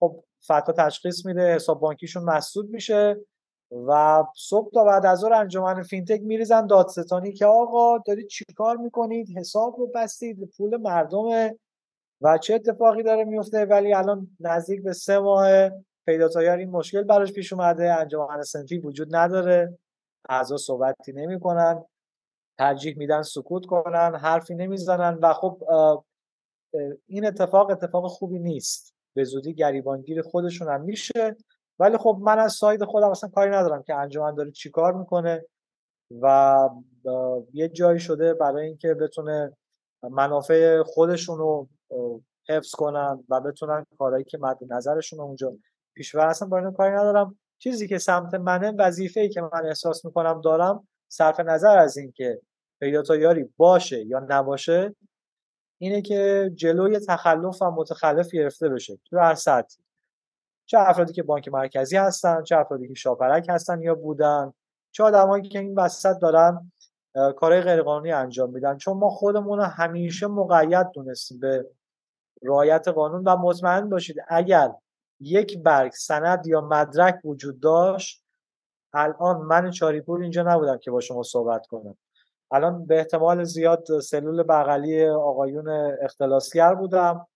خب فتا تشخیص میده حساب بانکیشون مسدود میشه و صبح تا بعد از ظهر انجمن فینتک میریزن دادستانی که آقا دارید چیکار می‌کنید؟ حساب رو بستید پول مردم. و چه اتفاقی داره میفته ولی الان نزدیک به سه ماه پیدا تایار این مشکل براش پیش اومده. انجمن سنفی وجود نداره. اعضا صحبتی نمی‌کنن. ترجیح میدن سکوت کنن حرفی نمی‌زنن و خب این اتفاق اتفاق خوبی نیست. به زودی گریبانگیر خودشون هم میشه. ولی خب من از ساید خودم اصلا کاری ندارم که انجمن داره چیکار می‌کنه و یه جایی شده برای اینکه بتونه منافع خودشون رو حفظ کنن و بتونن کارهایی که مد نظرشون اونجا پیش اصلا با کاری ندارم. چیزی که سمت منه وظیفه ای که من احساس می‌کنم دارم صرف نظر از اینکه پیدا یاری باشه یا نباشه اینه که جلوی تخلف و متخلف گرفته بشه تو هر سطحی. چه افرادی که بانک مرکزی هستن چه افرادی که شاپرک هستن یا بودن چه آدمایی که این وسط دارن کارهای غیرقانونی انجام میدن. چون ما خودمون رو همیشه مقید دونستیم به رعایت قانون و مطمئن باشید اگر یک برگ سند یا مدرک وجود داشت الان من چاریپور اینجا نبودم که با شما صحبت کنم. الان به احتمال زیاد سلول بغلی آقایون اختلاسگر بودم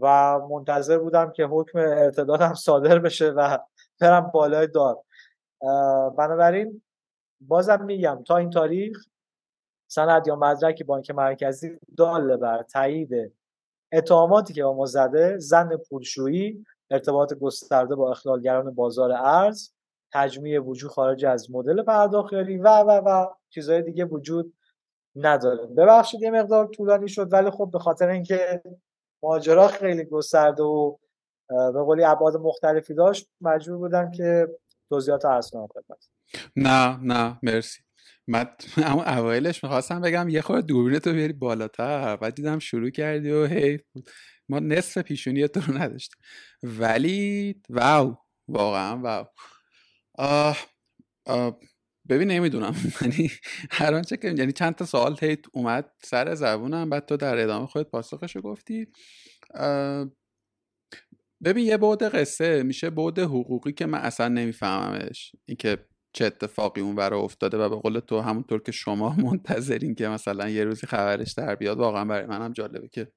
و منتظر بودم که حکم ارتدادم صادر بشه و برم بالای دار. بنابراین بازم میگم تا این تاریخ سند یا مدرک بانک مرکزی داله بر تایید اتهاماتی که با ما زده زن پولشویی ارتباط گسترده با اخلالگران بازار ارز تجمیع وجود خارج از مدل پرداختیاری و و و چیزهای دیگه وجود نداره. ببخشید یه مقدار طولانی شد ولی خب به خاطر اینکه ماجرا خیلی گسترده و به قولی ابعاد مختلفی داشت مجبور بودم که توضیحات عرض کنم خدمت. نه نه مرسی. من اما اوایلش می‌خواستم بگم یه خورده دوربین تو بیاری بالاتر بعد دیدم شروع کردی و هی ما نصف پیشونی تو رو نداشتیم. ولی واو واقعا واو. آه آه ببین نمی‌دونم. یعنی هر آنچه که یعنی چند تا سوال هیت اومد سر زبونم بعد تو در ادامه خودت پاسخشو گفتی. ببین یه بعد قصه. میشه بعد حقوقی که من اصلا نمیفهممش. اینکه چه اتفاقی اون برای افتاده و به قول تو همونطور که شما منتظرین که مثلا یه روزی خبرش در بیاد واقعا برای منم جالبه که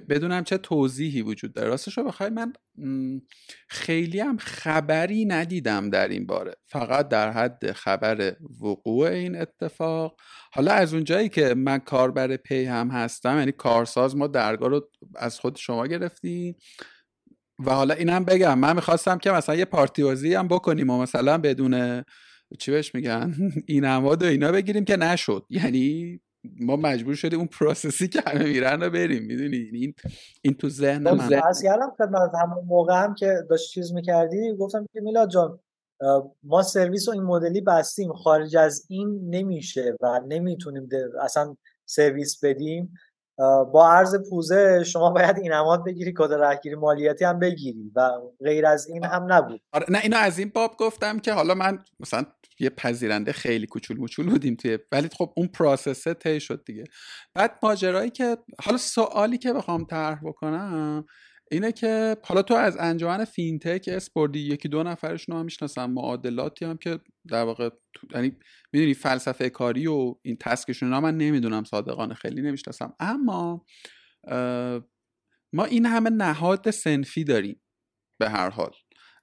بدونم چه توضیحی وجود داره. راستش رو بخوای من خیلی هم خبری ندیدم در این باره. فقط در حد خبر وقوع این اتفاق. حالا از اونجایی که من کاربر پی هم هستم یعنی کارساز ما درگاه رو از خود شما گرفتیم. و حالا اینم بگم من می‌خواستم که مثلا یه پارتی بازی هم بکنیم و مثلا بدون چی بهش میگن؟ این امواد و اینا بگیریم که نشد. یعنی ما مجبور شدیم اون پروسسی که همه میرن رو بریم می‌دونی؟ این این تو ذهن خب، من از کردم خدمت همون موقع هم که داشت چیز می‌کردی گفتم که میلاد جان ما سرویس رو این مدلی بستیم خارج از این نمیشه و نمی‌تونیم اصلا سرویس بدیم. با عرض پوزه شما باید این اماد بگیری کد رهگیری مالیاتی هم بگیری و غیر از این هم نبود. آره نه اینو از این باب گفتم که حالا من مثلا یه پذیرنده خیلی کوچول موچول بودیم توی ولی خب اون پروسسه طی شد دیگه. بعد ماجرایی که حالا سوالی که بخوام طرح بکنم اینه که حالا تو از انجمن فینتک اسم بردی یکی دو نفرشون هم می‌شناسم معادلاتی هم که در واقع یعنی می‌دونی فلسفه کاری و این task شون من نمی‌دونم صادقانه خیلی نمی‌شناسم. اما ما این همه نهاد صنفی داریم به هر حال.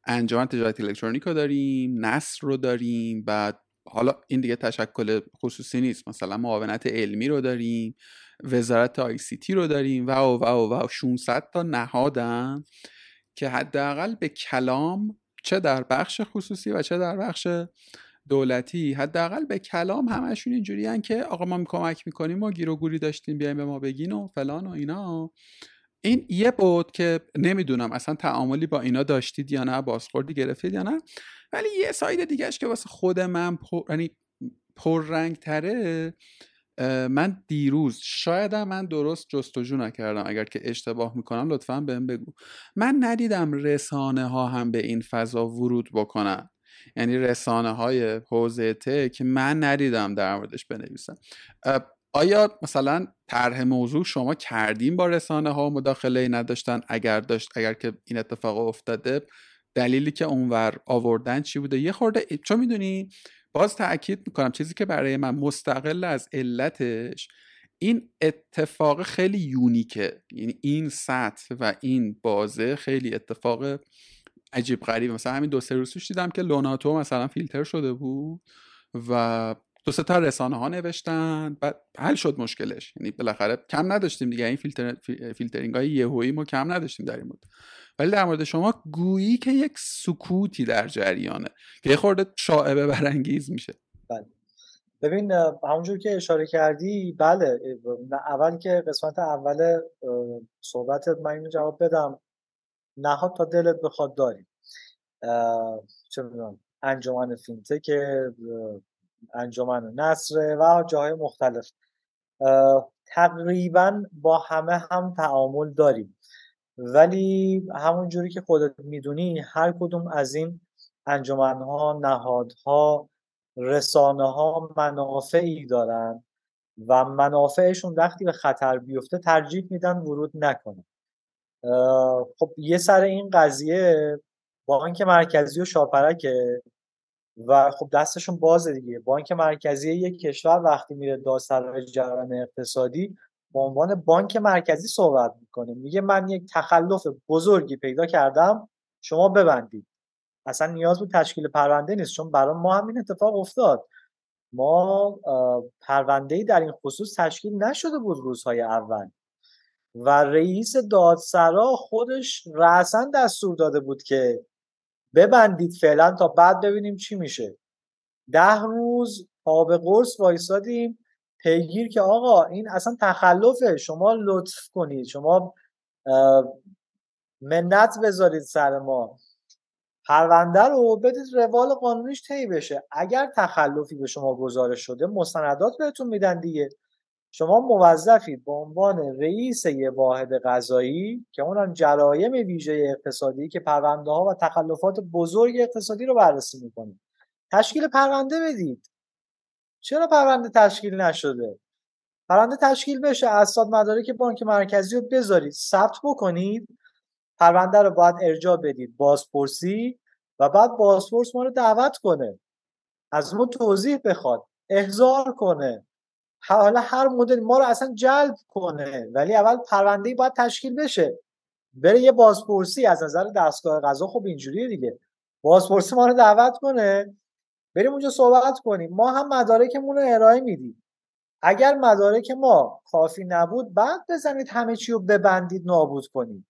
انجمن تجارت الکترونیک رو داریم نصر رو داریم بعد حالا این دیگه تشکل خصوصی نیست. مثلا معاونت علمی رو داریم. وزارت آی سی تی رو داریم. و و و و 600 تا نهادن که حداقل به کلام چه در بخش خصوصی و چه در بخش دولتی حداقل به کلام همشون اینجوری که آقا ما کمک می‌کنیم و گیر و گوری داشتیم بیایم به ما بگین و فلان و اینا. این یه بود که نمی‌دونم اصلا تعاملی با اینا داشتید یا نه بازخوردی گرفتید یا نه. ولی یه ساید دیگهش که واسه خود من پر... یعنی پررنگ تره من دیروز شاید من درست جستجو نکردم اگر که اشتباه می‌کنم لطفا بهم بگو. من ندیدم رسانه ها هم به این فضا ورود بکنن. یعنی رسانه های حوزه که من ندیدم در موردش بنویسم آیا مثلا طرح موضوع شما کردیم با رسانه ها مداخله نداشتن؟ اگر داشت اگر که این اتفاق افتاده دلیلی که اونور آوردن چی بوده؟ یه خورده چون می‌دونی باز تاکید می‌کنم چیزی که برای من مستقل از علتش این اتفاق خیلی یونیکه. یعنی این سطح و این بازه خیلی اتفاق عجیب غریب مثلا همین دو سه روز دیدم که لوناتو مثلا فیلتر شده بود و دو سه تا رسانه ها نوشتن بعد حل شد مشکلش. یعنی بالاخره کم نداشتیم دیگه این فیلتر فیلترینگ های یهویی ما کم نداشتیم در این مورد. ولی در مورد شما گویی که یک سکوتی در جریانه که خورده شائبه برانگیز میشه. بله. ببین همونجور که اشاره کردی بله اول که قسمت اول صحبتت من اینو جواب بدم. نهاد تا دلت بخواد داریم. چه می‌دونم انجمن فینتک انجمن نصر و جاهای مختلف. تقریبا با همه هم تعامل داریم. ولی همون جوری که خودت می‌دونی هر کدوم از این انجمنها نهادها رسانه ها منافعی دارن و منافعشون وقتی به خطر بیفته ترجیح میدن ورود نکنه خب یه سر این قضیه بانک مرکزی و شاپرکه و خب دستشون بازه دیگه. بانک مرکزی یک کشور وقتی میره داستان جریان اقتصادی به عنوان بانک مرکزی صحبت می‌کنه. میگه من یک تخلف بزرگی پیدا کردم شما ببندید. اصلا نیاز به تشکیل پرونده نیست چون برای ما همین اتفاق افتاد. ما پرونده در این خصوص تشکیل نشده بود روزهای اول. و رئیس دادسرا خودش رأسا دستور داده بود که ببندید فعلا تا بعد ببینیم چی میشه. ده روز پا به قرص وایسادیم پیگیر که آقا این اصلا تخلفه. شما لطف کنید. شما منت بذارید سر ما. پرونده رو بدید روال قانونیش طی بشه. اگر تخلفی به شما گزارش شده مستندات بهتون میدن دیگه. شما موظفید به عنوان رئیس یه واحد قضایی که اونم جرایم ویژه اقتصادی که پرونده ها و تخلفات بزرگ اقتصادی رو بررسی می‌کنید تشکیل پرونده بدید. چرا پرونده تشکیل نشده؟ پرونده تشکیل بشه اسناد مدارک بانک مرکزی رو بذارید ثبت بکنید. پرونده رو باید ارجاع بدید بازپرسی و بعد بازپرس ما رو دعوت کنه. از ما توضیح بخواد احضار کنه. حالا هر مدل ما رو اصلا جلب کنه ولی اول پرونده باید تشکیل بشه. بره یه بازپرسی از نظر دستگاه قضا خب اینجوریه دیگه. بازپرسی ما رو دعوت کنه. بریم اونجا صحبت کنیم. ما هم مدارکمون رو ارائه میدیم. اگر مدارک ما کافی نبود بعد بزنید همه چی رو ببندید نابود کنید.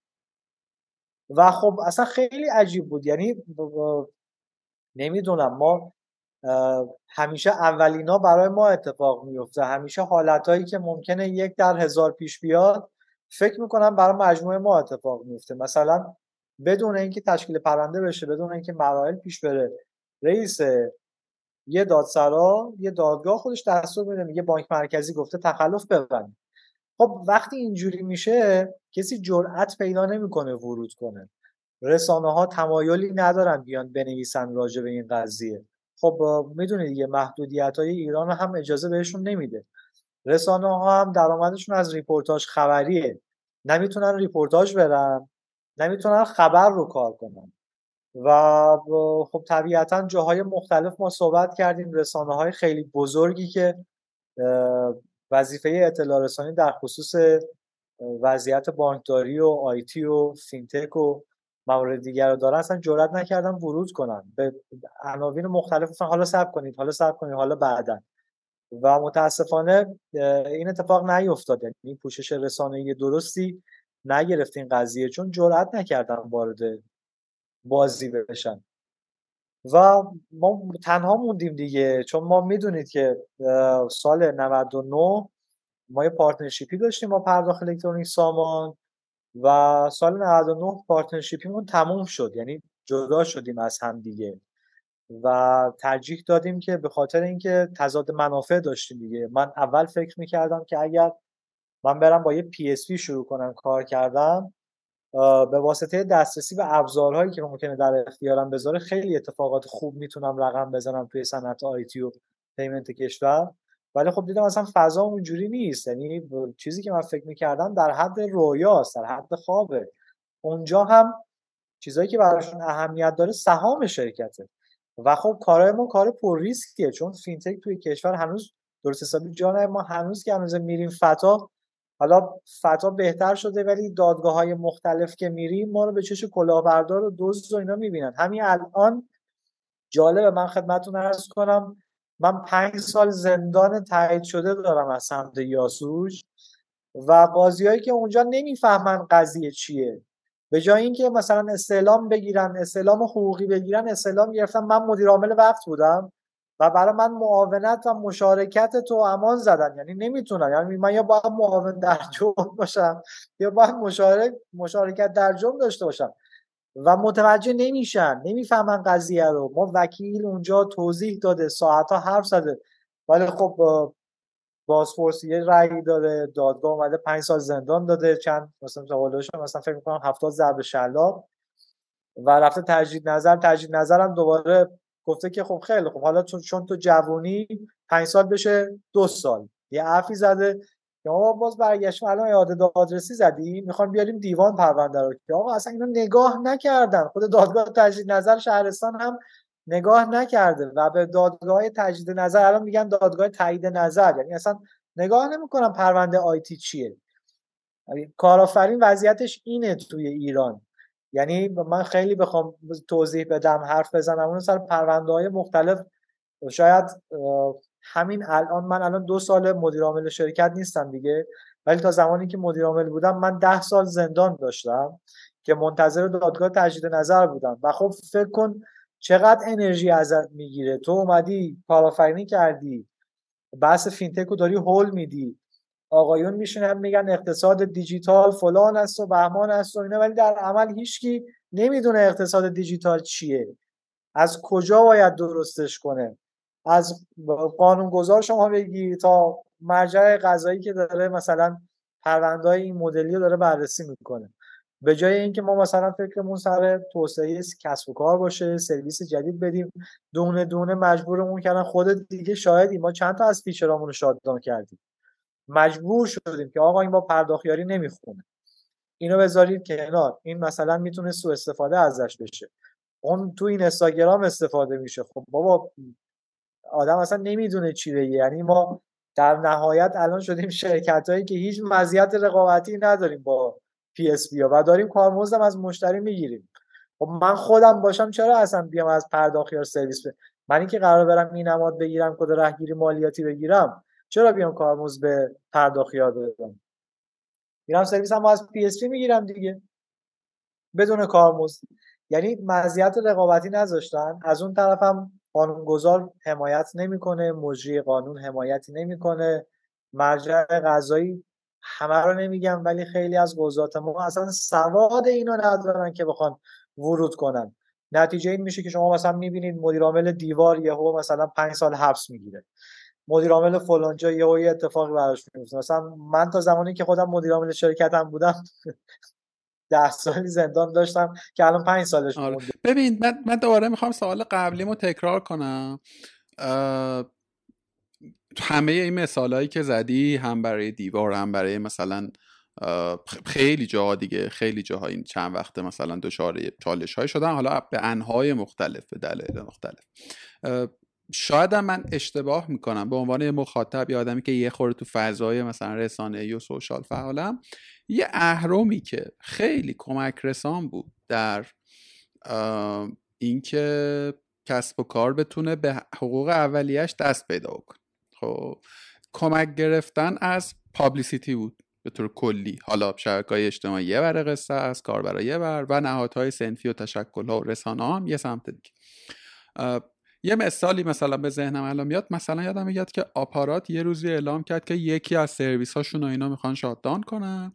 و خب اصلا خیلی عجیب بود. یعنی نمی‌دونم. ما همیشه اولینا برای ما اتفاق میفته همیشه حالتهایی که ممکنه یک در هزار پیش بیاد فکر می‌کنم برای مجموعه ما اتفاق میفته مثلا بدون اینکه تشکیل پرنده بشه بدون اینکه مراحل پیش بره رئیس یه دادسرا یه دادگاه خودش دستور میده میگه بانک مرکزی گفته تخلف ببند خب وقتی اینجوری میشه کسی جرأت پیدا نمی‌کنه ورود کنه. رسانه ها تمایلی ندارن بیان بنویسن راجع به این قضیه. خب می‌دونید دیگه محدودیت های ایران هم اجازه بهشون نمیده. رسانه ها هم درآمدشون از ریپورتاج خبریه. نمی‌تونن ریپورتاج برن نمی‌تونن خبر رو کار کنن. و خب طبیعتا جاهای مختلف ما صحبت کردیم رسانه های خیلی بزرگی که وظیفه اطلاع رسانی در خصوص وضعیت بانکداری و IT و فینتک و موارد دیگر رو دارن اصلا جرئت نکردن ورود کنن. به عناوین مختلف حالا صبر کنید حالا صبر کنید حالا بعدا. و متاسفانه این اتفاق نیفتاد. یعنی پوشش رسانه‌ای درستی نگرفت این قضیه چون جرئت نکردن وارد بازی بشن. و ما تنها موندیم دیگه. چون ما می‌دونید که سال 99 ما یه partnership ی داشتیم با پرداخت الکترونیک سامان. و سال 99 partnership مون تموم شد یعنی جدا شدیم از هم دیگه. و ترجیح دادیم که به خاطر اینکه تضاد منافع داشتیم دیگه. من اول فکر می‌کردم که اگر من برم با یه PSP شروع کنم کار کردن به واسطه دسترسی به ابزارهایی که ممکنه در اختیارم بذاره خیلی اتفاقات خوب می‌تونم رقم بزنم توی صنعت IT و payment کشور. ولی خب دیدم اصلا فضا اونجوری نیست. یعنی چیزی که من فکر می‌کردم در حد رویاست در حد خوابه. اونجا هم چیزایی که براشون اهمیت داره سهام شرکته. و خب کارهای ما کار پر ریسکیه چون فینتک توی کشور هنوز درست حسابی جان ما هنوز که هنوز میریم فتا حالا فتا بهتر شده ولی دادگاه های مختلف که میریم ما رو به چش کلاهبردار و دزد و اینا می‌بینن. همین الان جالبه من خدمتتون ارز کنم من پنج سال زندان تایید شده دارم از سمت یاسوج و قاضیایی که اونجا نمی‌فهمن قضیه چیه. به جای اینکه مثلا استعلام بگیرن استعلام حقوقی بگیرن استعلام گرفتم من مدیر عامل وقت بودم و برای من معاونت و مشارکت تو امان زدن. یعنی نمی‌تونم. یعنی من یا باید معاون در جرم باشم یا باید مشارک مشارکت در جرم داشته باشم. و متوجه نمیشن نمی‌فهمن قضیه رو. ما وکیل اونجا توضیح داده ساعتها حرف زده. ولی خب بازپرس یه رأی داده دادگاه اومده پنج سال زندان داده چند مثلا مثلا فکر می‌کنم هفتاد ضرب شلاق و رفته تجدید نظر تجدید نظرم دوباره گفته که خب خیلی خب حالا چون چون تو جوونی پنج سال بشه دو سال. یه عفی زده که ما باز برگشتیم الان اعاده دادرسی زدیم می‌خوام بیاریم دیوان پرونده رو. که آقا اصلا اینا نگاه نکردن. خود دادگاه تجدید نظر شهرستان هم نگاه نکرده و به دادگاه تجدید نظر الان میگن دادگاه تایید نظر. یعنی اصلا نگاه نمی‌کنم پرونده آیتی چیه. یعنی کارآفرین وضعیتش اینه توی ایران. یعنی من خیلی بخوام توضیح بدم حرف بزنم اون سر پرونده های مختلف شاید همین الان من الان دو سال مدیر عامل شرکت نیستم دیگه. ولی تا زمانی که مدیر عامل بودم من ده سال زندان داشتم که منتظر دادگاه تجدید نظر بودم. و خب فکر کن چقدر انرژی ازت می‌گیره. تو اومدی کارآفرینی کردی. بحث فینتک رو داری هول میدی. آقایون میشونن میگن اقتصاد دیجیتال فلان است و بهمان است و اینا ولی در عمل هیچکی نمی‌دونه اقتصاد دیجیتال چیه. از کجا باید درستش کنه؟ از قانونگذار شما بگی تا مرجع قضایی که داره مثلا پرونده این مدلی رو داره بررسی می‌کنه. به جای اینکه ما مثلا فکرمون سر توسعه کسب و کار باشه سرویس جدید بدیم دونه دونه مجبورمون کردن خود دیگه شاهدی ما چند تا از فیچرامون رو شاددان کردیم. مجبور شدیم که آقا این با پرداختیاری نمی‌خونه. اینو بذارید کنار. این مثلا می‌تونه سوء استفاده ازش بشه. اون تو این اینستاگرام استفاده میشه. خب بابا آدم اصلا نمی‌دونه چی بگه. یعنی ما در نهایت الان شدیم شرکت هایی که هیچ مزیت رقابتی نداریم با پی اس بی و داریم کارمزدم از مشتری می‌گیریم. خب من خودم باشم چرا اصلا بیام از پرداخت سرویس من اینکه قرار برم این نماد بگیرم کد رهگیری مالیاتی بگیرم چرا بیام کارمز به پرداخت یاد بدم؟ میرم سرویس هم از پی اس پی می‌گیرم دیگه. بدون کارمز یعنی مزیت رقابتی نذاشتن. از اون طرف هم قانونگذار حمایت نمی‌کنه مجری قانون حمایتی نمی‌کنه. مرجع قضایی همه رو نمیگم ولی خیلی از قضات ما اصلا سواد اینو ندارن که بخوان ورود کنن. نتیجه این میشه که شما مثلا می‌بینید مدیر عامل دیوار یهو مثلا پنج سال حبس می‌گیره. مدیر عامل فلانجا یهو یه اتفاقی براش میفته مثلا من تا زمانی که خودم مدیر عامل شرکتم بودم ده سالی زندان داشتم که الان پنج سالش آره. ببین من, من دوباره می‌خوام سوال قبلیمو تکرار کنم. همه این مثالهایی که زدی هم برای دیوار هم برای مثلا خیلی جاها دیگه خیلی جاها این چند وقته مثلا دچار چالش های شدن حالا به انهای مختلف به دلایل مختلف. شاید من اشتباه می‌کنم. به عنوان مخاطب یا آدمی که یه خورده تو فضای مثلا رسانه و سوشال فعالم یه اهرمی که خیلی کمک رسان بود در اینکه کسب و کار بتونه به حقوق اولیش دست پیدا کنه خب کمک گرفتن از پابلیسیتی بود به طور کلی. حالا شبکه های اجتماعی یه بر قصه از کاربرا یه بر و نهادهای سنفی و تشکل ها و رسانه هم یه سمت دیگه. یه مثالی مثلا به ذهنم الان میاد. مثلا یادم میاد که آپارات یه روزی اعلام کرد که یکی از سرویس هاشون و اینا می‌خوان شاددان کنن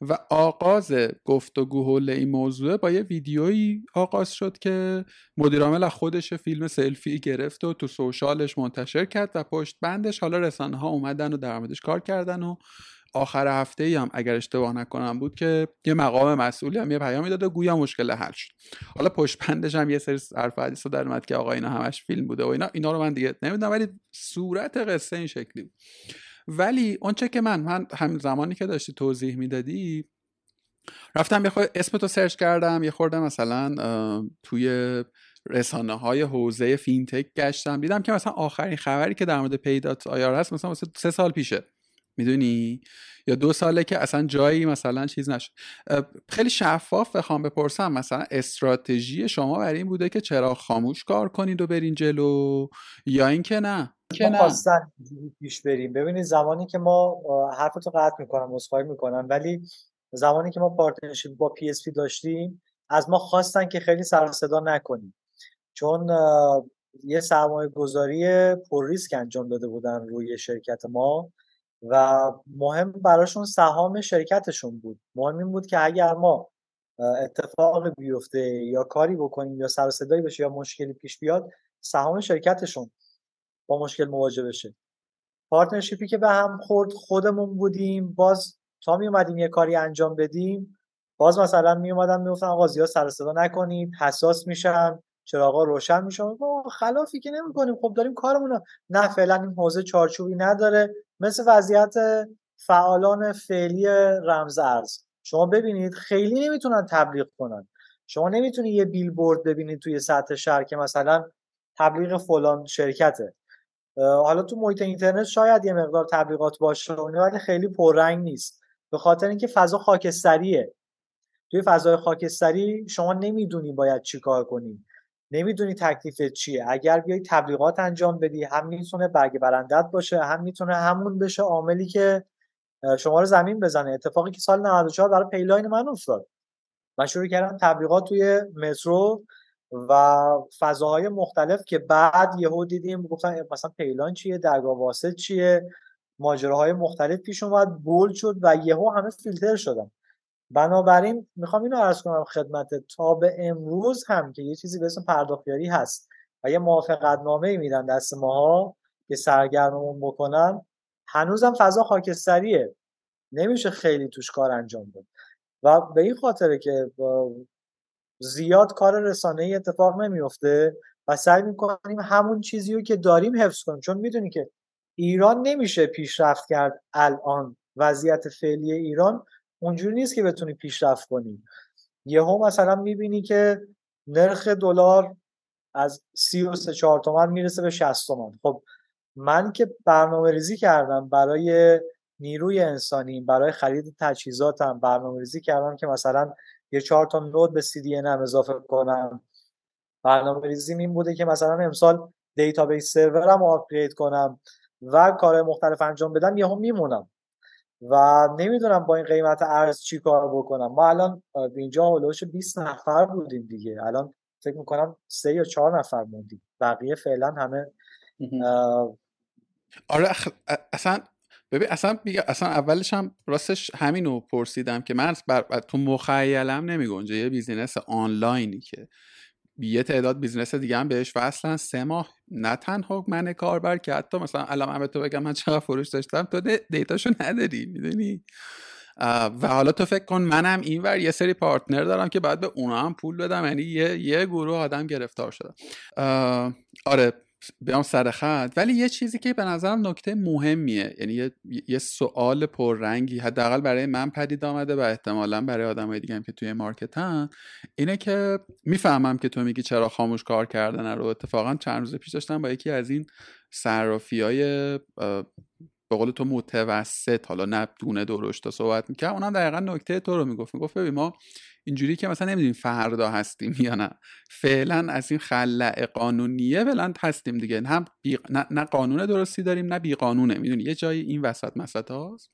و آغاز گفتگو حول این موضوع با یه ویدیویی آغاز شد که مدیرعامل خودش فیلم سلفی گرفت و تو سوشالش منتشر کرد و پشت بندش حالا رسانه ها اومدن و در کار کردن و آخر هفته ای هم اگر اشتباه نکنم بود که یه مقام مسئولی هم یه پیامی داد و گویا مشکل حل شد. حالا پشت بندش هم یه سری حرف حدیث در اومد که آقا اینا همش فیلم بوده و اینا اینا رو من دیگه نمی‌دونم ولی صورت قصه این شکلی بود. ولی اونچه که من من همین زمانی که داشتی توضیح می‌دادی رفتم یه خود اسم تو سرچ کردم یه خورده مثلا توی رسانه های حوزه فینتک گشتم دیدم که مثلا آخرین خبری که در مورد Pay.ir هست مثلا سه سال پیشه. می‌دونی؟ یا دو ساله که اصلا جایی مثلا چیز نشد. خیلی شفاف بخوام بپرسم مثلا استراتژی شما برای این بوده که چرا خاموش کار کنید و برین جلو؟ یا اینکه نه؟ که نه. پیش بریم. ببینید زمانی که ما حرفتو قطع می‌کنم عذرخواهی می‌کنم ولی زمانی که ما partnership با PSP داشتیم از ما خواستن که خیلی سر صدا نکنیم. چون یه سرمایه گذاری پر ریسک انجام داده بودن روی شرکت ما. و مهم براشون سهام شرکتشون بود. مهم این بود که اگر ما اتفاق بیفته یا کاری بکنیم یا سر صدایی بشه یا مشکلی پیش بیاد سهام شرکتشون با مشکل مواجه بشه. partnership ی که به هم خورد خودمون بودیم. باز تا می اومدیم یه کاری انجام بدیم باز مثلا می اومدن می گفتن آقا زیاد سر صدا نکنید حساس میشن چراغا روشن میشن. خلافی که نمی‌کنیم. خب داریم کارمون نه فعلا این حوزه چارچوبی نداره. مثل وضعیت فعالان فعلی رمز ارز. شما ببینید خیلی نمی‌تونن تبلیغ کنن. شما نمی‌تونی یه بیلبورد ببینید توی سطح شهر که مثلا تبلیغ فلان شرکته. حالا تو محیط اینترنت شاید یه مقدار تبلیغات باشه ولی خیلی پررنگ نیست. به خاطر اینکه فضا خاکستریه. توی فضای خاکستری شما نمی‌دونی باید چیکار کنی. نمی‌دونی تکلیفت چیه. اگر بیای تبلیغات انجام بدی هم می‌تونه برگ برندت باشه هم می‌تونه همون بشه عاملی که شما رو زمین بزنه. اتفاقی که سال 94 برای پیلاین من افتاد. من شروع کردم تبلیغات توی مترو و فضاهای مختلف که بعد یهو دیدیم گفتن مثلا پیلان چیه؟ درگاه واسط چیه؟ ماجراهای مختلف پیش اومد بول شد و یهو همه فیلتر شدن. بنابراین می‌خوام اینو عرض کنم خدمت تا به امروز هم که یه چیزی به اسم پرداختیاری هست و یه موافقت نامه میدن دست ماها که سرگرممون بکنن هنوزم فضا خاکستریه. نمیشه خیلی توش کار انجام داد. و به این خاطره که زیاد کار رسانه ای اتفاق نمیفته و سعی می‌کنیم همون چیزی رو که داریم حفظ کنیم. چون می‌دونی که ایران نمیشه پیشرفت کرد الان. وضعیت فعلی ایران اونجوری نیست که بتونی پیشرفت کنی. یهو مثلا می‌بینی که نرخ دلار از سی و سه چهار تومن می‌رسه به 60 تومن. خب من که برنامه ریزی کردم برای نیروی انسانی برای خرید تجهیزاتم برنامه ریزی کردم که مثلا یه چهار تا node به CDN م اضافه کنم. برنامه ریزی این بوده که مثلا امسال database server م رو upgrade کنم و کار مختلف انجام بدم یهو میمونم. و نمی‌دونم با این قیمت ارز چی کار بکنم. ما الان اینجا هلوش 20 نفر بودیم دیگه. الان فکر می‌کنم سه یا چهار نفر موندیم. بقیه فعلا همه آره اصلا ببین اصلا اصلا اولش هم راستش همینو پرسیدم که من بر... تو مخیلم نمی گنجه یه business آنلاینی که یه تعداد business دیگه هم بهش وصلن. سه ماه نه تنها من کاربر که حتی مثلا الان به تو بگم من چقدر فروش داشتم تو data شو نداری می‌دونی؟ و حالا تو فکر کن منم اینور یه سری partner دارم که باید به اونا هم پول بدم یعنی یه, یه گروه آدم گرفتار شده آره بیام سر خط. ولی یه چیزی که به نظرم نکته مهمیه یعنی یه, یه سوال پررنگی حداقل برای من پدید آمده و احتمالا برای آدمای دیگه هم که توی مارکتن اینه که می‌فهمم که تو میگی چرا خاموش کار کردن رو. اتفاقا چند روز پیش داشتم با یکی از این صرافی های به قول تو متوسط حالا نه دونه درشت صحبت می‌کرد اونم دقیقا نکته تو رو می‌گفت. می‌گفت ببین ما اینجوری که مثلا نمی‌دونیم فردا هستیم یا نه. فعلا از این خلع قانونیه فعلا هستیم دیگه. هم نه،, نه قانون درستی داریم نه بی قانونه می‌دونی؟ یه جایی این وسط مسط هاست.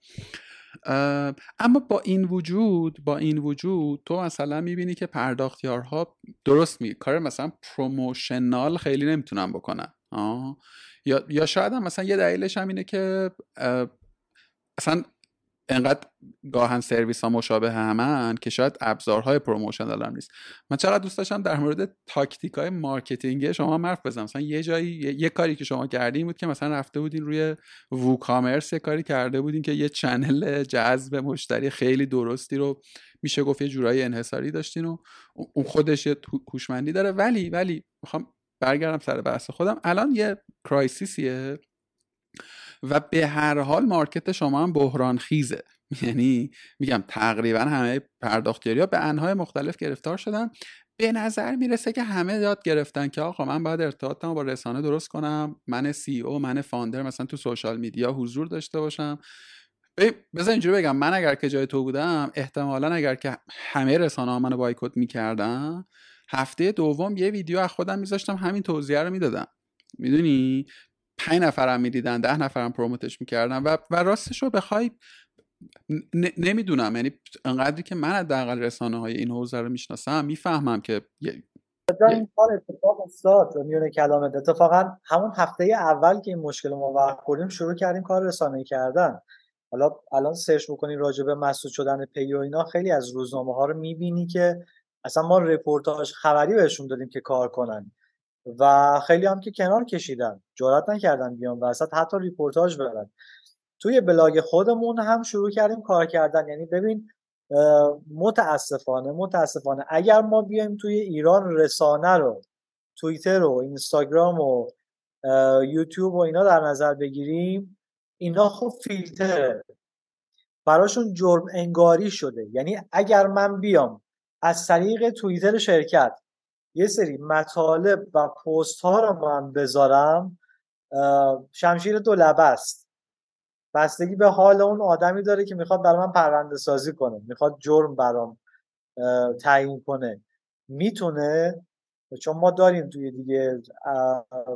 اما با این وجود با این وجود تو مثلا می‌بینی که پرداختیارها درست می کار مثلا پروموشنال خیلی نمی‌تونن بکنن. آه. یا یا شاید هم مثلا یه دلیلش هم اینه که اصلا انقدر گاهن سرویس ها مشابه همن که شاید ابزارهای پروموشن دارم نیست. من چقدر دوست داشتم در مورد تاکتیک های marketing شما حرف بزنم. مثلا یه جایی یه, کاری که شما کردین بود که مثلا رفته بودین روی WooCommerce یه کاری کرده بودین که یه channel جذب مشتری خیلی درستی رو میشه گفت یه جورایی انحصاری داشتین و اون خودش یه هوشمندی داره. ولی ولی می‌خوام برگردم سر بحث خودم. الان یه crisis یه. و به هر حال market شما هم بحران خیزه یعنی میگم تقریبا همه پرداختیاری ها به انهای مختلف گرفتار شدن. به نظر می‌رسه که همه یاد گرفتن که آقا من باید ارتباطم با رسانه درست کنم. من سی او من فاندر مثلا تو سوشال میدیا حضور داشته باشم. بذار اینجوری بگم. من اگر که جای تو بودم احتمالا اگر که همه رسانه ها منو بایکوت می‌کردن هفته دوم یه ویدیو از خودم میذاشتم همین توضیح رو می‌دادم. می‌دونی؟ پنج نفرم می‌دیدن ده نفرم promote ش می‌کردن و, و راستش رو بخوای نمی‌دونم. یعنی انقدری که من حداقل رسانه های این حوزه رو می‌شناسم می‌فهمم که این کار اتفاق افتاد میونه کلامت اتفاقا همون هفته اول که این مشکل ما خوردیم شروع کردیم کار رسانه کردن. حالا الان سرچ بکنی راجع به مسدود شدن Pay و اینا خیلی از روزنامه ها رو می‌بینی که اصلا ما رپورتاج خبری بهشون دادیم که کار کنن. و خیلی هم که کنار کشیدن. جرات نکردن بیان وسط حتی رپورتاژ برن توی بلاگ خودمون هم شروع کردیم کار کردن. یعنی ببین متاسفانه متاسفانه اگر ما بیایم توی ایران رسانه رو توییتر و اینستاگرام و یوتیوب و اینا در نظر بگیریم اینا خب فیلتره. براشون جرم انگاری شده. یعنی اگر من بیام از طریق توییتر شرکت یه سری مطالب و پست ها رو من بذارم شمشیر دو لبه است. بستگی به حال اون آدمی داره که می‌خواد برای من پرونده سازی کنه می‌خواد جرم برام تعیین کنه. می‌تونه چون ما داریم توی دیگه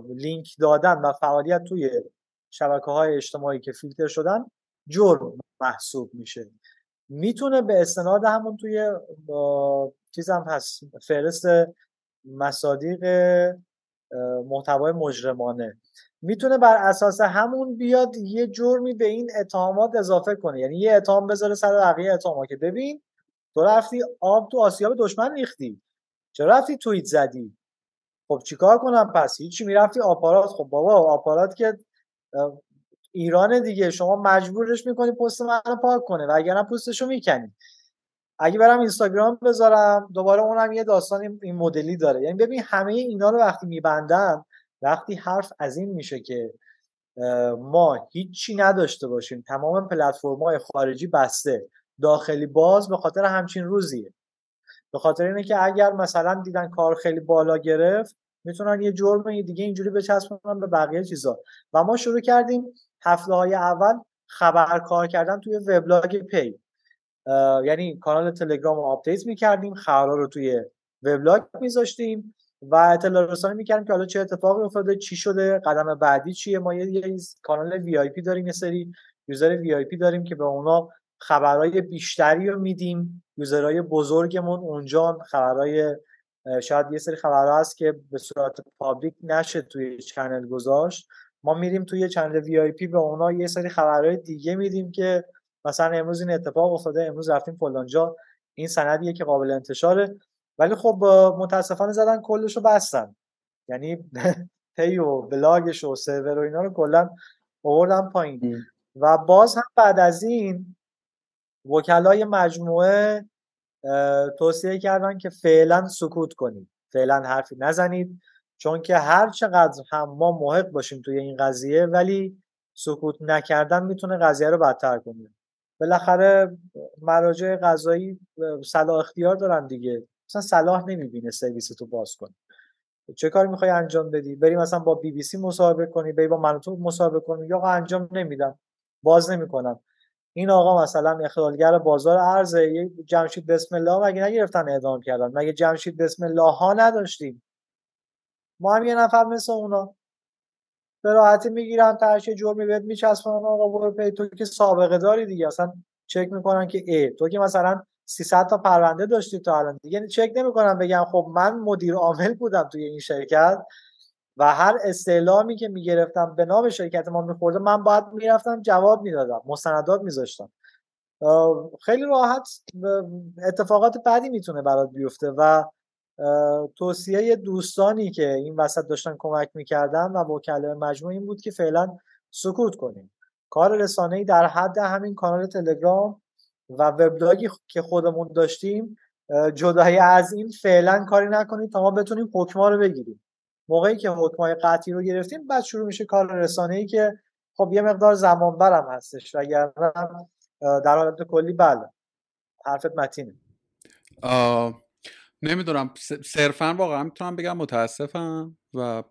لینک دادن و فعالیت توی شبکه های اجتماعی که فیلتر شدن جرم محسوب میشه. می‌تونه به استناد همون توی چیزم هست فهرست مصادیق محتوای مجرمانه. می‌تونه بر اساس همون بیاد یه جرمی به این اتهامات اضافه کنه. یعنی یه اتهام بذاره سر بقیه اتهامات که ببین تو رفتی آب تو آسیاب دشمن ریختی. چرا رفتی توییت زدی؟ خب چیکار کنم پس؟ هیچی می‌رفتی آپارات. خب بابا آپارات که ایران دیگه. شما مجبورش می‌کنی پست منو پاک کنه. و اگر پستشو می‌کنی. اگه برم اینستاگرام بذارم دوباره اونم یه داستان این مدلی داره. یعنی ببین همه اینا رو وقتی میبندم وقتی حرف از این میشه که ما هیچی نداشته باشیم تمام پلتفرم‌های خارجی بسته داخلی باز به خاطر همچین روزیه. به خاطر اینه که اگر مثلا دیدن کار خیلی بالا گرفت می‌تونن یه جرم دیگه اینجوری بچسبونن به بقیه چیزا. و ما شروع کردیم هفته های اول خبر کار کردن توی وبلاگ پی. یعنی کانال تلگرام رو update می‌کردیم خبرها رو توی وبلاگ میذاشتیم و اطلاع رسانی می‌کردیم که حالا چه اتفاقی افتاده چی شده قدم بعدی چیه؟ ما یه کانال VIP داریم یه سری user VIP داریم که به اونا خبرهای بیشتری رو میدیم. user های بزرگمون اونجا خبرهای شاید یه سری خبرها هست که به صورت public نشه توی channel گذاشت. ما میریم توی channel VIP به اونا یه سری خبرهای دیگه میدیم که مثلا امروز این اتفاق افتاده امروز رفتیم فلانجا این سندیه که قابل انتشاره. ولی خب متاسفانه زدن کلش رو بستن. یعنی پی و بلاگش و سرور و اینا رو کلا آوردن پایین. و باز هم بعد از این وکلای مجموعه توصیه کردن که فعلا سکوت کنید. فعلا حرفی نزنید. چون که هر چقدر هم ما محق باشیم توی این قضیه ولی سکوت نکردن می‌تونه قضیه رو بدتر کنه. بالاخره مراجع قضایی صلاح اختیار دارن دیگه. مثلا صلاح نمی‌بینه سرویس تو باز کنی چه کاری می‌خوای انجام بدی؟ بری مثلا با بی بی سی مصاحبه کنی بری با من تو مصاحبه کنی. یا انجام نمیدم باز نمی‌کنم. این آقا مثلا اخلالگر بازار ارزه. جمشید بسم الله مگه نگرفتن اعدام کردن؟ مگه جمشید بسم الله ها نداشتیم؟ ما هم یه نفر مثل اونا. به راحتی می‌گیرن ترشه جرمی بهت میچسبن آقا برو پی. تو که سابقه داری دیگه. اصلا چک می‌کنن که ای. تو که مثلا 300 تا پرونده داشتی تا الان دیگه. چک نمی‌کنن بگم خب من مدیر عامل بودم توی این شرکت و هر استعلامی که می‌گرفتم به نام شرکت ما میخورده من باید می‌رفتم جواب می‌دادم مستندات میذاشتم. خیلی راحت اتفاقات بعدی می‌تونه برات بیفته و توصیه دوستانی که این وسط داشتن کمک می‌کردن و وکلای مجموع این بود که فعلا سکوت کنیم. کار رسانه‌ای در حد همین کانال تلگرام و وبلاگی که خودمون داشتیم جدای از این فعلا کاری نکنید تا ما بتونیم حکما رو بگیریم. موقعی که حکمای قطعی رو گرفتیم بعد شروع میشه کار رسانه‌ای که خب یه مقدار زمان برم هستش اگر در حالت کلی بله. حرفت متینه. نمی‌دونم صرفا واقعا می‌تونم بگم متاسفم و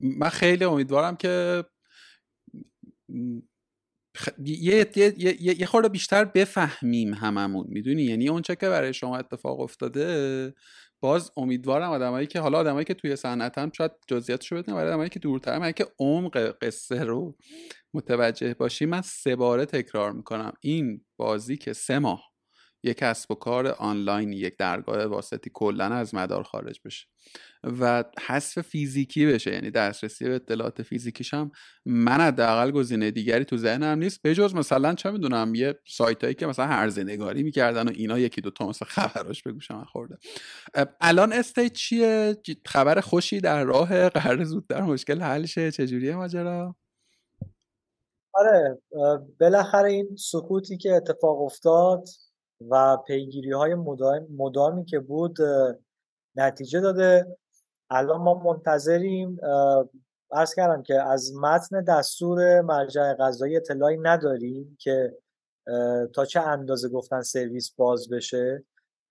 من خیلی امیدوارم که یه, یه, یه, خورده بیشتر بفهمیم هممون می‌دونی؟ یعنی اونچه که برای شما اتفاق افتاده باز امیدوارم آدمایی که حالا آدمایی که توی صنعتن شاید جزئیاتشو بدونن ولی آدمایی که دورتر من که عمق قصه رو متوجه باشی من سه باره تکرار می‌کنم. این بازی که سه ماه یک کسب و کار آنلاین یک درگاه واسطی کلا از مدار خارج بشه و حذف فیزیکی بشه. یعنی دسترسی به اطلاعات فیزیکیش هم من حداقل گزینه دیگری تو ذهنم نیست. بجز مثلا چه می‌دونم یه سایت هایی که مثلا هرزه نگاری می‌کردن و اینا یکی دو تا مثلا خبراش به گوشم خورده الان استیت چیه؟ خبر خوشی در راه؟ قرار زودتر مشکل حل شه؟ چجوریه ماجرا؟ آره بالاخره این سکوتی که اتفاق افتاد و پیگیری های مدامی که بود نتیجه داده. الان ما منتظریم ارز کردم که از متن دستور مرجع قضایی اطلاعی نداریم که تا چه اندازه گفتن سرویس باز بشه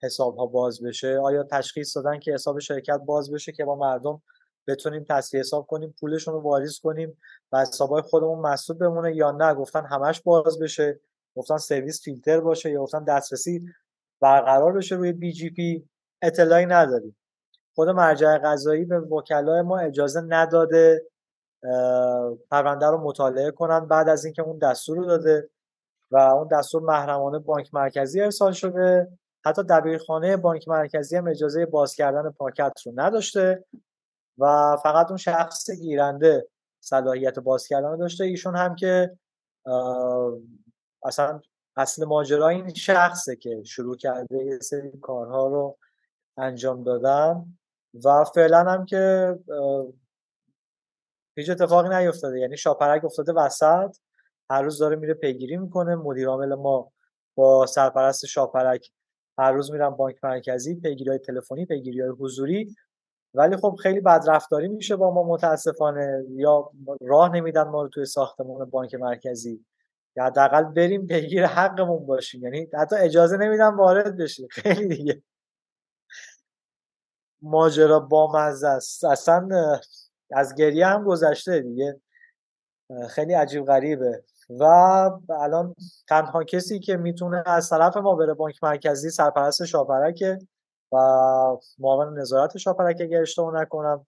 حساب ها باز بشه آیا تشخیص دادن که حساب شرکت باز بشه که با مردم بتونیم تصفیه حساب کنیم پولشون رو واریز کنیم و حسابای خودمون مسدود بمونه یا نه گفتن همش باز بشه. گفتن سرویس فیلتر باشه یا گفتن دسترسی برقرار بشه روی بی جی پی اطلاعی نداریم. خود مرجع قضایی به وکلای ما اجازه نداده پرونده رو مطالعه کنن بعد از اینکه اون دستور رو داده و اون دستور محرمانه بانک مرکزی ارسال شده. حتی دبیرخانه بانک مرکزی هم اجازه باز کردن پاکت رو نداشته و فقط اون شخص گیرنده صلاحیت باز کردن داشته. ایشون هم که اصلا اصل ماجرا این شخصه که شروع کرده یه سری کارها رو انجام دادن و فعلا هم که هیچ اتفاقی نیفتاده. یعنی شاپرک افتاده وسط هر روز داره میره پیگیری می‌کنه. مدیر عامل ما با سرپرست شاپرک هر روز میرن بانک مرکزی پیگیری های تلفنی پیگیری های حضوری. ولی خب خیلی بدرفتاری میشه با ما متاسفانه. یا راه نمیدن ما رو توی ساختمان بانک مرکزی. یا حداقل بریم پیگیر حقمون باشیم. یعنی حتی اجازه نمیدن وارد بشیم. خیلی دیگه. ماجرا با مزه است. اصلا از گریه هم گذشته دیگه. خیلی عجیب غریبه. و الان تنها کسی که می‌تونه از طرف ما بره بانک مرکزی سرپرست شاپرکه و معاون نظارت شاپرک اگر اشتباه نکنم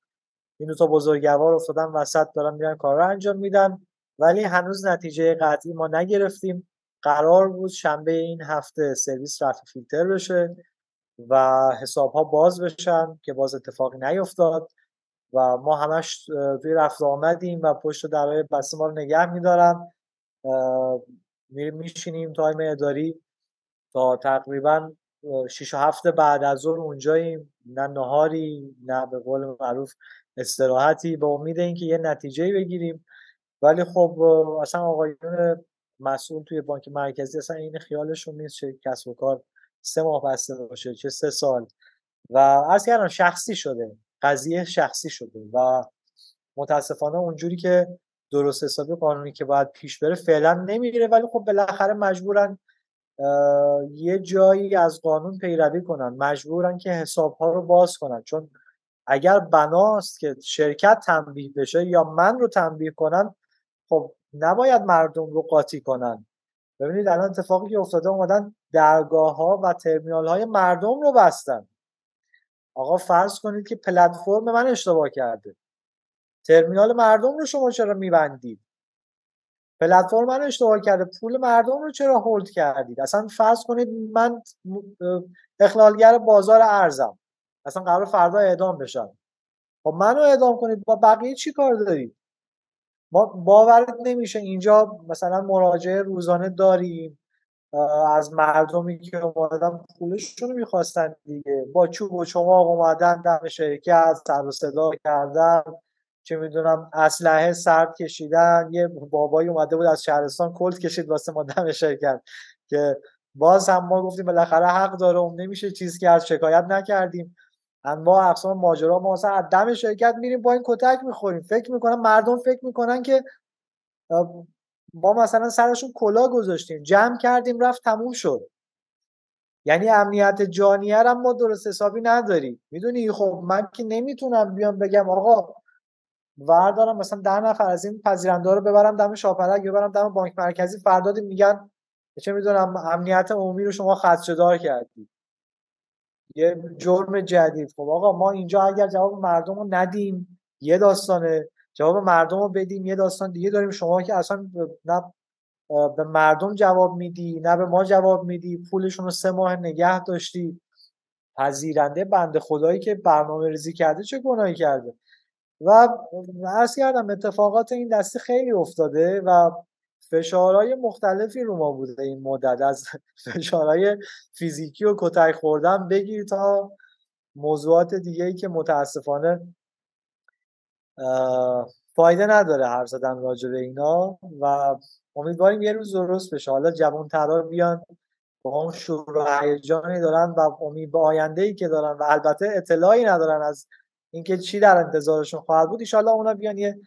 این دو تا بزرگوار افتادن وسط دارن میرن کار رو انجام میدن. ولی هنوز نتیجه قطعی ما نگرفتیم. قرار بود شنبه این هفته سرویس رفع فیلتر بشه و حساب ها باز بشن که باز اتفاقی نیفتاد و ما همش توی رفت آمدیم و پشت درهای بسته ما رو نگه میدارن. میریم میشینیم تایم اداری تا تقریبا شیش و هفت بعد از ظهر اونجاییم. نه نهاری نه به قول معروف استراحتی. به امید اینکه یه نتیجه بگیریم ولی خب اصلا آقایون مسئول توی بانک مرکزی اصلا این خیالشون نیست چه کسب و کار سه ماه بسته باشه چه سه سال. و از کردم شخصی شده قضیه شخصی شده و متاسفانه اونجوری که درست حسابی قانونی که باید پیش بره فعلا نمیره ولی خب بالاخره مجبورن یه جایی از قانون پیروی کنن. مجبورن که حساب ها رو باز کنن. چون اگر بناست که شرکت تنبیه بشه یا من رو تنبیه کنن خب نباید مردم رو قاطی کنن. ببینید الان اتفاقی که افتاده اومدن درگاه ها و ترمینال های مردم رو بستن. آقا فرض کنید که پلتفرم من اشتباه کرده. ترمینال مردم رو شما چرا میبندید؟ پلتفرم من اشتباه کرده پول مردم رو چرا هولد کردید؟ اصلا فرض کنید من اخلالگر بازار ارزم. اصلا قرار فردا اعدام بشم. خب منو اعدام کنید با بقیه چی کار دارید؟ ما باورت نمیشه اینجا مثلا مراجعه روزانه داریم از مردمی که اومدن پولشون می‌خواستن دیگه. با چوب و چماق اومدن دم شرکت سر و صدا کردن چه می‌دونم اسلحه سرد کشیدن. یه بابایی اومده بود از شهرستان کلت کشید واسه ما دم شرکت که باز هم ما گفتیم بالاخره حق داره اون نمیشه چیز کرد شکایت نکردیم. انواع اقسام ماجرا ما مثلا دم شرکت میریم با این کتک می‌خوریم. فکر می‌کنن مردم فکر می‌کنن که ما مثلا سرشون کلا گذاشتیم جمع کردیم رفت تموم شد. یعنی امنیت جانیه هم ما درست حسابی نداریم. می‌دونی؟ خب من که نمی‌تونم بیام بگم آقا وردارم مثلا ده نفر از این پذیرنده رو ببرم دم شاپرک ببرم دم بانک مرکزی. فرداد میگن چه می‌دونم امنیت عمومی رو شما خدشه‌دار کردید یه جرم جدید. خب آقا ما اینجا اگر جواب مردم رو ندیم یه داستانه جواب مردم رو بدیم یه داستان دیگه داریم. شما که اصلا نه به مردم جواب میدی نه به ما جواب میدی. پولشون رو سه ماه نگه داشتی. پذیرنده بنده خدایی که برنامه ریزی کرده چه گناهی کرده؟ و عرض کردم اتفاقات این دسته خیلی افتاده و فشارهای مختلفی رو ما بوده این مدت. از فشارهای فیزیکی و کتک خوردن بگیر تا موضوعات دیگه ای که متاسفانه فایده نداره حرف زدن راجع به اینا و امیدواریم یه روز درست بشه. حالا جوانترها بیان با اون شور و هیجانی دارن و امید به آینده ای که دارن و البته اطلاعی ندارن از اینکه چی در انتظارشون خواهد بود ان اونا بیان یه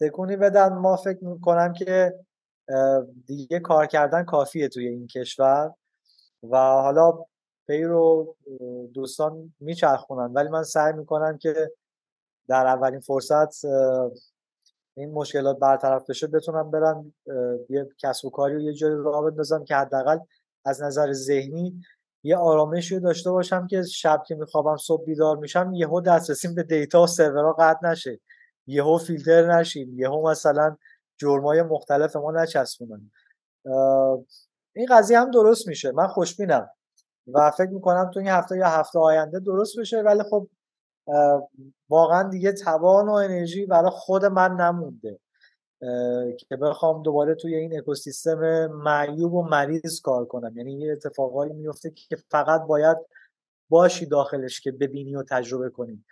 تکونی بدن. ما فکر می‌کنم که دیگه کار کردن کافیه توی این کشور. و حالا پی رو دوستان میچرخونن ولی من سعی می‌کنم که در اولین فرصت این مشکلات برطرف بشه بتونم برم یه کسب و کاری و یه جایی راه بندازم که حداقل از نظر ذهنی یه آرامشی داشته باشم که شب که میخوابم صبح بیدار میشم یهو دسترسیم به دیتا و سرورها قطع نشه. یهو فیلتر نشیم. یهو مثلا جرمای مختلف ما نچسبونن. این قضیه هم درست میشه. من خوشبینم و فکر می‌کنم تو این هفته یا هفته آینده درست بشه ولی خب واقعا دیگه توان و انرژی برای خود من نمونده. که بخوام دوباره توی این اکوسیستم معیوب و مریض کار کنم. یعنی یه اتفاقایی میفته که فقط باید باشی داخلش که ببینی و تجربه کنی.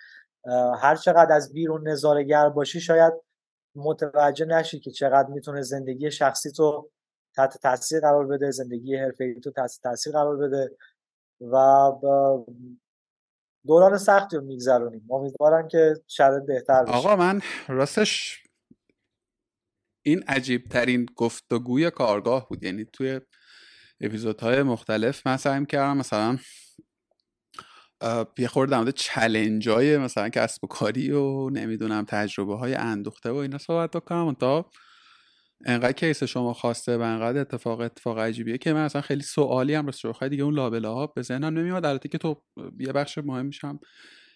هر چقدر از بیرون نظارگر باشی شاید متوجه نشی که چقدر می‌تونه زندگی شخصی تو تحت تاثیر قرار بده زندگی حرفه‌ای تو تحت تاثیر قرار بده و دوران سختی رو میگذرونیم. امیدوارم که شرایط بهتر بشه. آقا من راستش این عجیب ترین گفتگوی کارگاه بود. یعنی توی اپیزودهای مختلف من سعی کردم مثلا یه خورده در مورد چلنج های مثلا کسب و کاری و نمی‌دونم تجربه های اندوخته و اینا صحبت بکنم. تا انقدر کیس شما خواسته و انقدر اتفاق اتفاق عجیبیه که من اصلا خیلی سوالی هم شوخه دیگه اون لابله ها به ذهنم نمیاد البته که تو یه بخش مهم میشم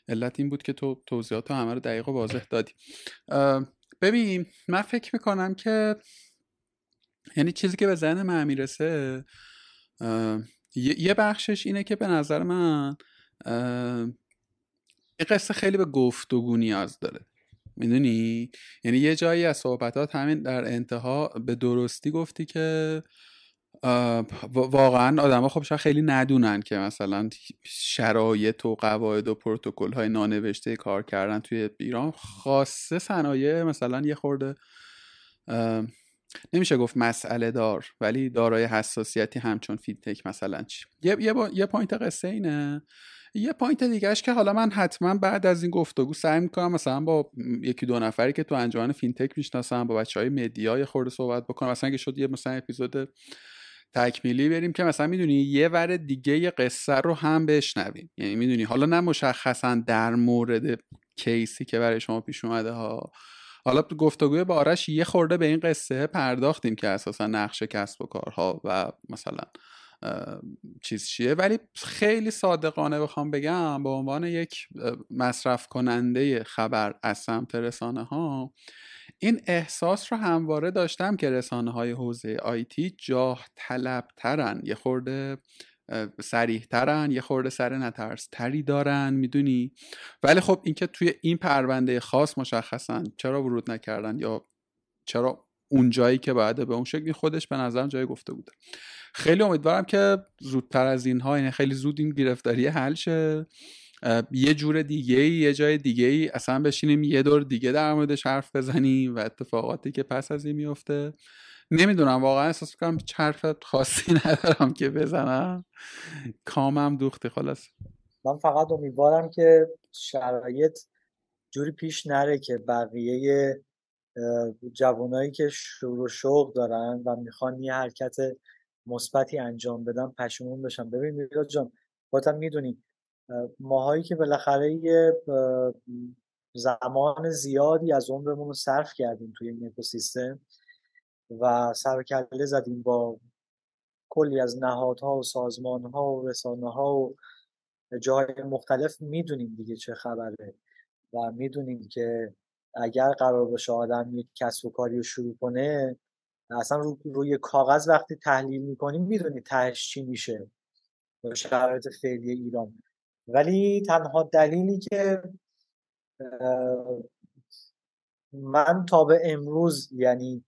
علت این بود که تو توضیحات همه رو دقیق و واضح دادی. ببین من فکر می‌کنم که یعنی چیزی که به ذهن من می‌رسه یه بخشش اینه که به نظر من این قصه خیلی به گفتگو نیاز داره. می‌دونی؟ یعنی یه جایی از صحبتات همین در انتها به درستی گفتی که واقعا آدم خب شاید خیلی ندونن که مثلا شرایط و قواعد و پروتکل های نانوشته کار کردن توی ایران خاصه صنایع مثلا یه خورده نمیشه گفت مسئله دار ولی دارای حساسیتی همچون fintech مثلا چی؟ یه, یه, یه point قصه اینه. یه point دیگهش که حالا من حتما بعد از این گفتگو سعی می‌کنم مثلا با یکی دو نفری که تو انجمن fintech می‌شناسم با بچه های media یه خورده صحبت بکنم. مثلا اگه شد یه مثلا اپیزود تکمیلی بریم که مثلا می‌دونی یه ور دیگه یه قصه رو هم بشنویم. یعنی می‌دونی حالا نه مشخصا در مورد case ی که برای شما پیش اومده ها. حالا گفتگوی با آرش یه خورده به این قصه پرداختیم که اساسا نقش کسب و کارها و مثلا چیز چیه؟ ولی خیلی صادقانه بخوام بگم به عنوان یک مصرف کننده خبر از سمت رسانه ها این احساس رو همواره داشتم که رسانه های حوزه آیتی جاه طلب ترن یه خورده سریح ترن یه خورده سر نترس تری دارن می‌دونی؟ ولی خب اینکه توی این پرونده خاص مشخصا چرا ورود نکردن یا چرا اون جایی که باید به اون شکلی خودش به نظرم جای گفته بوده. خیلی امیدوارم که زودتر از اینها یعنی خیلی زود این گرفتاری حل شه. یه جور دیگه یه جای دیگه اصلا بشینیم یه دور دیگه در موردش حرف بزنیم و اتفاقاتی که پس از این میفته. نمی‌دونم واقعا احساس می‌کنم حرف خاصی ندارم که بزنم. کامم دوختی خلاص من فقط امیدوارم که شرایط جوری پیش نره که بقیه جوانایی که شور و شوق دارن و می‌خوان یه حرکت مثبتی انجام بدن پشیمون بشن ببین میلاد جان خودت می‌دونی ماهایی که بالاخره یه زمان زیادی از عمرمون رو صرف کردیم توی این اکوسیستم و سرکله زدیم با کلی از نهادها و سازمانها و رسانه ها و جای مختلف می‌دونیم دیگه چه خبره و می‌دونیم که اگر قرار باشه آدم یک کسب و کاری رو شروع کنه اصلا رو، روی کاغذ وقتی تحلیل می‌کنیم می‌دونی تهش چی میشه شرایط فعلی ایران. ولی تنها دلیلی که من تا به امروز یعنی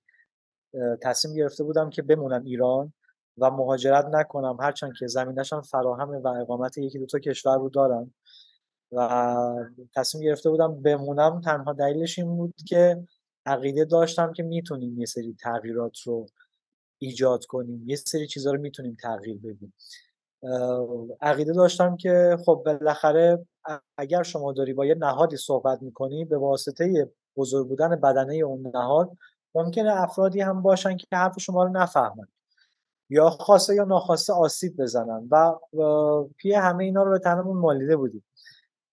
تصمیم گرفته بودم که بمونم ایران و مهاجرت نکنم هرچند که زمینشم فراهمه و اقامت یکی دو تا کشور رو دارم و تصمیم گرفته بودم بمونم تنها دلیلش این بود که عقیده داشتم که می‌تونیم یه سری تغییرات رو ایجاد کنیم یه سری چیزها رو می‌تونیم تغییر بدیم. عقیده داشتم که خب بالاخره اگر شما داری با یه نهادی صحبت می‌کنی به واسطه بزرگ بودن بدنه اون نهاد ممکنه افرادی هم باشن که حرف شما رو نفهمن. یا خواسته یا ناخواسته آسیب بزنن و پی همه اینا رو به تنمون مالیده بودیم.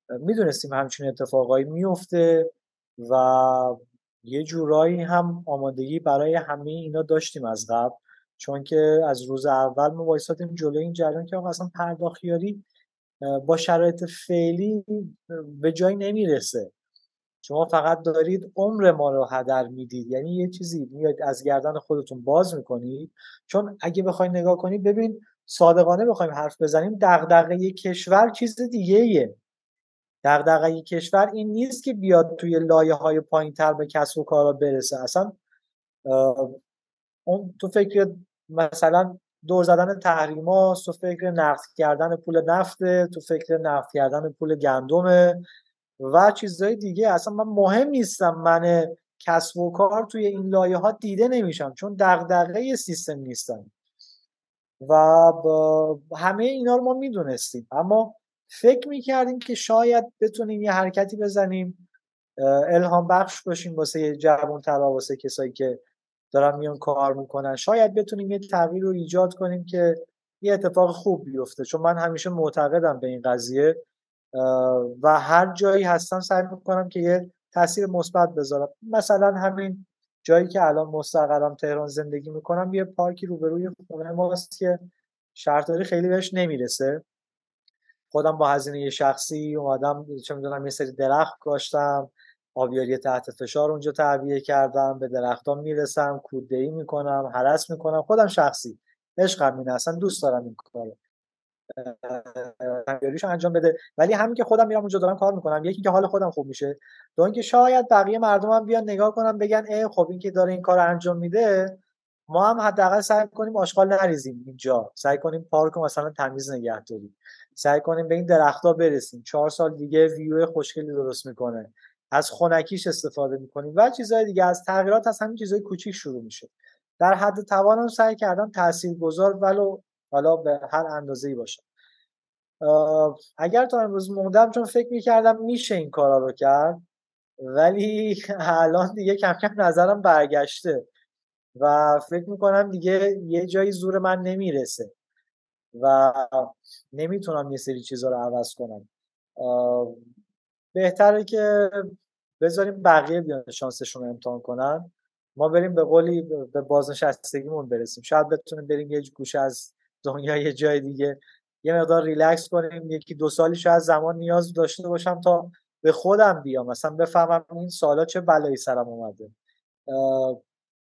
می‌دونستیم همچین اتفاقایی میفته و یه جورایی هم آمادگی برای همه اینا داشتیم از قبل. چون که از روز اول ما وایساتیم جلوی این جریان که اصلا پرداخیاری با شرایط فعلی به جایی نمی‌رسه. شما فقط دارید عمر ما رو هدر می‌دید. یعنی یه چیزی میاد از گردن خودتون باز می‌کنید. چون اگه بخوای نگاه کنید ببین صادقانه بخوایم حرف بزنیم دغدغه کشور چیز دیگه دغدغه کشور این نیست که بیاد توی لایه های پایین تر به کسب و کارا برسه. اصلا اون تو فکر مثلا دور زدن تحریما تو فکر نقد کردن پول نفته تو فکر نقد کردن پول گندمه و چیزهای دیگه. اصلا من مهم نیستم من کسب و کار توی این لایه ها دیده نمیشم چون دغدغه سیستم نیستم و همه اینا رو ما می‌دونستیم. اما فکر می‌کردیم که شاید بتونیم یه حرکتی بزنیم الهام بخش باشیم واسه جوان ترا واسه کسایی که دارن میان کار می‌کنن. شاید بتونیم یه تغییر رو ایجاد کنیم که یه اتفاق خوب بیفته. چون من همیشه معتقدم به این قضیه و هر جایی هستم سعی می‌کنم که یه تاثیر مثبت بذارم. مثلا همین جایی که الان مستقرم تهران زندگی می‌کنم یه پارکی روبروی خونه ماست که شهرداری خیلی بهش نمی‌رسه. خودم با هزینه شخصی اومدم چه می‌دونم یه سری درخت کاشتم آبیاری تحت فشار اونجا تعبیه کردم به درختان می‌رسم کودهی می‌کنم حرس می‌کنم خودم شخصی. عشقم اینه اصلا دوست دارم این کارو. همکاریشو انجام بده. ولی همین که خودم میرم اونجا دارم کار می‌کنم. یکی که حال خودم خوب میشه. دو اینکه شاید بقیه مردم هم بیان نگاه کنم بگن ای خب این که داره این کار انجام میده ما هم حداقل سعی کنیم آشغال نریزیم اینجا. سعی کنیم پارک مثلا تمیز نگه داریم. سعی کنیم به این درختها برسیم. چهار سال دیگه ویو خوشگلی درست می‌کنه. از خونکیش استفاده می‌کنیم و چیزهای دیگه از تغییرات از همین چیزهای کوچیک شروع میشه. در حد توانم سعی کردم تاثیرگذار ولو حالا به هر اندازه ای باشه اگر تا امروز موندم چون فکر می‌کردم میشه این کارا رو کرد ولی الان دیگه کم کم نظرم برگشته و فکر می‌کنم دیگه یه جایی زور من نمی‌رسه. و نمی‌تونم یه سری چیزها رو عوض کنم. بهتره که بذاریم بقیه بیان شانسشون رو امتحان کنن. ما بریم به قولی به بازنشستگیمون برسیم. شاید بتونیم بریم یه گوشه از دنیا یه جای دیگه. یه مقدار ریلکس کنیم. یکی دو سالی شاید زمان نیاز داشته باشم تا به خودم بیام. مثلا بفهمم این سالا چه بلایی سرم اومده.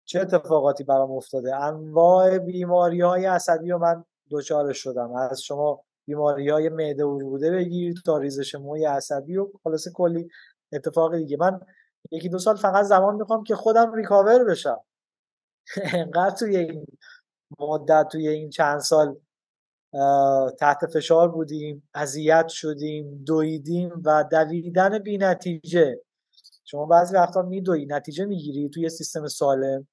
چه اتفاقاتی برام افتاده. انواع بیماری های عصبی رو من دچار شدم. از شما بیماری های معده بوده بگیر تا ریزش موی عصبی و خلاصه کلی اتفاق دیگه. من یکی دو سال فقط زمان می‌خوام که خودم ریکاور بشم. انقدر توی این مدت توی این چند سال تحت فشار بودیم اذیت شدیم دویدیم و دویدن بی نتیجه. شما بعضی وقتا میدوی نتیجه می‌گیری توی سیستم سالم.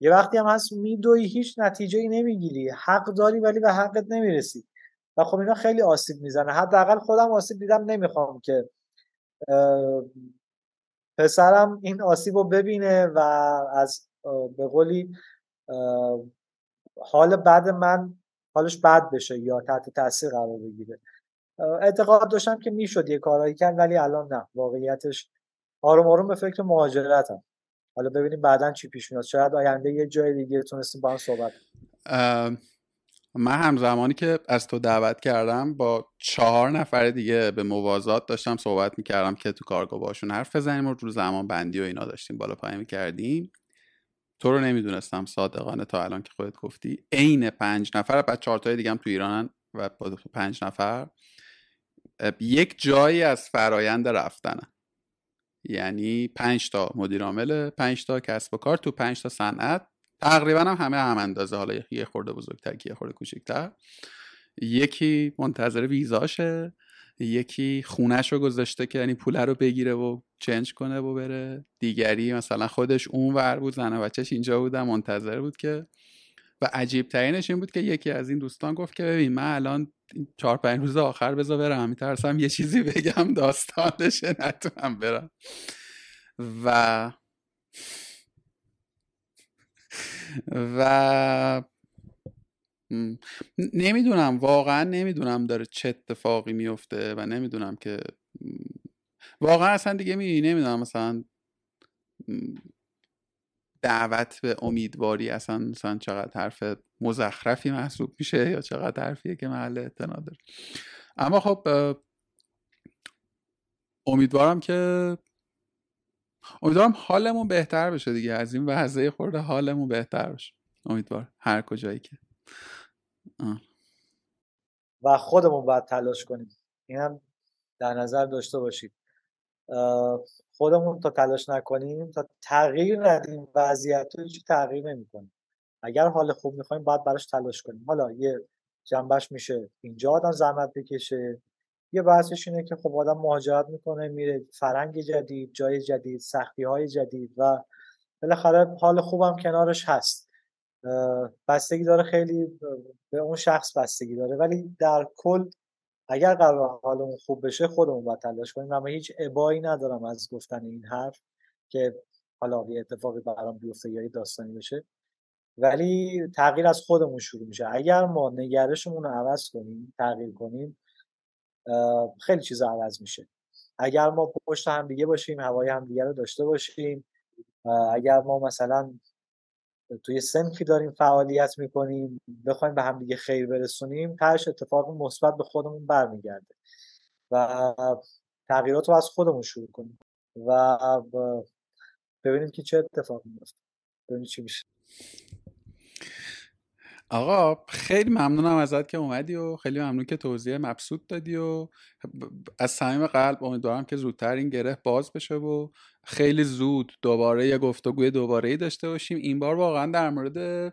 یه وقتی هم هست میدوی هیچ نتیجه ای نمی‌گیری. حق داری ولی به حقت نمی‌رسی. و خب اینا خیلی آسیب می‌زنه. حداقل خودم آسیب دیدم نمی‌خوام که پسرم این آسیب رو ببینه و از به قولی حال بعد من حالش بد بشه یا تحت تاثیر قرار بگیره. اعتقاد داشتم که می‌شد یه کارایی کرد ولی الان نه. واقعیتش آروم آروم به فکر مهاجرتم. حالا ببینیم بعدا چی پیش میاد. شاید آینده یه جای دیگه تونستیم با هم صحبت من هم زمانی که از تو دعوت کردم با چهار نفر دیگه به موازات داشتم صحبت می‌کردم که تو کارگاه باشون حرف بزنیم و رو زمان بندی و اینا داشتیم بالا پایین می‌کردیم. تو رو نمی‌دونستم صادقانه تا الان که خودت گفتی. عین پنج نفر بعد چهار تای دیگه هم تو ایرانن و پنج نفر. یک جایی از فرایند رفتنه. یعنی پنج تا مدیر عامل پنج تا کسب و کار تو پنج تا صنعت. تقریبا هم همه هم اندازه حالا یه خورده بزرگتر یه خورده کوچکتر یکی منتظر ویزاشه یکی خونش رو گذاشته که یعنی پوله رو بگیره و چنج کنه و بره. دیگری مثلا خودش اون ور بود زن و بچهش اینجا بودن منتظر بود که و عجیب ترینش این بود که یکی از این دوستان گفت که ببین من الان چهار پنج روز آخر بذار برم میترسم یه چیزی بگم داستان بشه نتونم برم. و و نمی‌دونم واقعا نمی‌دونم داره چه اتفاقی میفته و نمی‌دونم که واقعا اصلا دیگه می‌دونی نمی‌دونم مثلا دعوت به امیدواری اصلا مثلا چقدر حرف مزخرفی محسوب میشه یا چقدر حرفیه که محل اعتنا داره. اما خب امیدوارم که امیدوارم حالمون بهتر بشه دیگه. از این وضعه خورده حالمون بهتر بشه. امیدوار. هر کجایی که. و خودمون باید تلاش کنیم. این هم در نظر داشته باشید. خودمون تا تلاش نکنیم تا تغییر ندیم وضعیت رو هیچ تغییر نمی‌کنیم اگر حال خوب می‌خوایم باید براش تلاش کنیم. حالا یه جنبش میشه اینجا آدم زحمت بکشه. یه بحثش اینه که خب آدم مهاجرت می‌کنه میره فرنگ جدید جای جدید سختی های جدید و بالاخره حال خوبم کنارش هست. بستگی داره خیلی به اون شخص بستگی داره. ولی در کل اگر قرار حالمون خوب بشه خودمون باید تلاش کنیم. اما هیچ ابایی ندارم از گفتن این حرف که حالا یه اتفاقی برام بیفته یا داستانی بشه. ولی تغییر از خودمون شروع میشه. اگر ما نگرشمون رو عوض کنیم تغییر کنیم خیلی چیزا عوض میشه. اگر ما پشت هم دیگه باشیم هوای هم دیگه رو داشته باشیم اگر ما مثلا توی سنفی داریم فعالیت می‌کنیم بخوایم به هم دیگه خیر برسونیم تاش اتفاق مثبت به خودمون برمیگرده و تغییرات رو از خودمون شروع کنیم و ببینیم که چه اتفاقی میفته ببینیم چی میشه. آقا خیلی ممنونم ازت که اومدی و خیلی ممنون که توضیح مبسوط دادی و از صمیم قلب امیدوارم که زودتر این گره باز بشه و خیلی زود دوباره یه گفتگوی دوباره ای داشته باشیم. این بار واقعا در مورد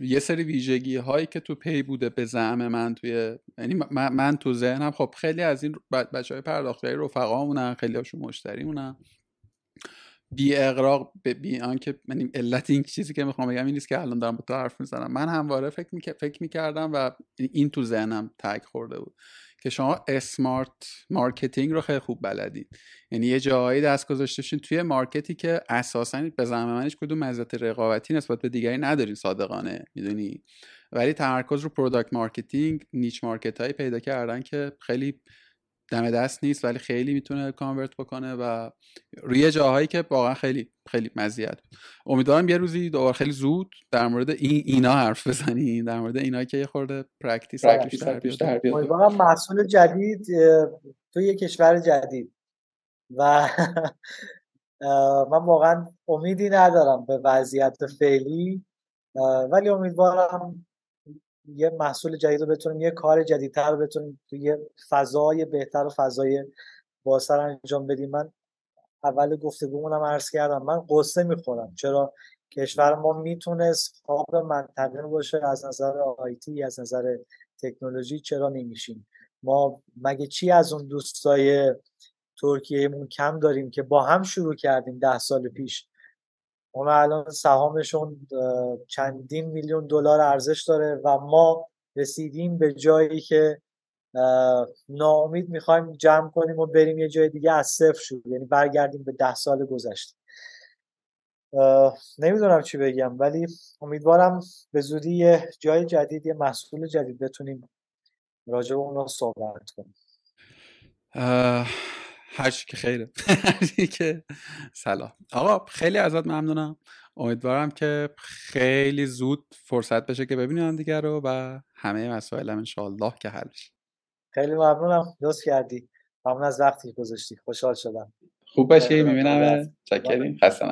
یه سری ویژگی هایی که تو پی بوده به زعم من توی یعنی من, تو ذهنم خب خیلی از این بچه های پرداخت‌یاری رفقامونن خیلی هاشون مشتریمونن. بی اغراق بی آنکه یعنی علت این چیزی که می‌خوام بگم این نیست که الان دارم با تو حرف می‌زنم. من همواره فکر می... فکر می‌کردم و این تو ذهنم tag خورده بود که شما smart marketing رو خیلی خوب بلدید یعنی یه جایی دست گذاشتین توی market ی که اساسا به زعم من هیچ کدوم مزیت رقابتی نسبت به دیگری ندارین صادقانه می‌دونی؟ ولی تمرکز رو product marketing niche market هایی پیدا کردن که خیلی دم دست نیست ولی خیلی می‌تونه convert بکنه و روی جاهایی که واقعا خیلی خیلی مزیت امیدوارم یه روزی دوباره خیلی زود در مورد این اینا حرف بزنیم در مورد اینا که یه خورده practice بیشتر بیاد. امیدوارم محصول جدید تو یه کشور جدید. و من واقعا امیدی ندارم به وضعیت فعلی ولی امیدوارم یه محصول جدید رو بتونیم یه کار جدیدتر رو بتونیم توی یه فضای بهتر و فضای بازتر انجام بدیم. من اول گفتگومونم عرض کردم من قصه می‌خورم. چرا؟ کشور ما می‌تونست خواب منطقه باشه از نظر آیتی از نظر تکنولوژی چرا نمیشیم؟ ما مگه چی از اون دوستای ترکیهمون کم داریم که با هم شروع کردیم ده سال پیش؟ اون الان سهامشون چندین میلیون دلار ارزش داره و ما رسیدیم به جایی که ناامید می‌خوایم جمع کنیم و بریم یه جای دیگه از صفر شد یعنی برگردیم به ده سال گذشته. نمی‌دونم چی بگم ولی امیدوارم به زودی یه جای جدید یه محصول جدید بتونیم راجع به اون رو صحبت کنیم. هر که خیره. که سلام آقا خیلی ازت ممنونم. امیدوارم که خیلی زود فرصت بشه که ببینیم دیگر رو و همه مسائلم انشاءالله که حل بشه. خیلی ممنونم. دوست کردی. ممنون از وقتی گذاشتی. خوشحال شدم. خوب باشی. می‌بینم چکریم. خسته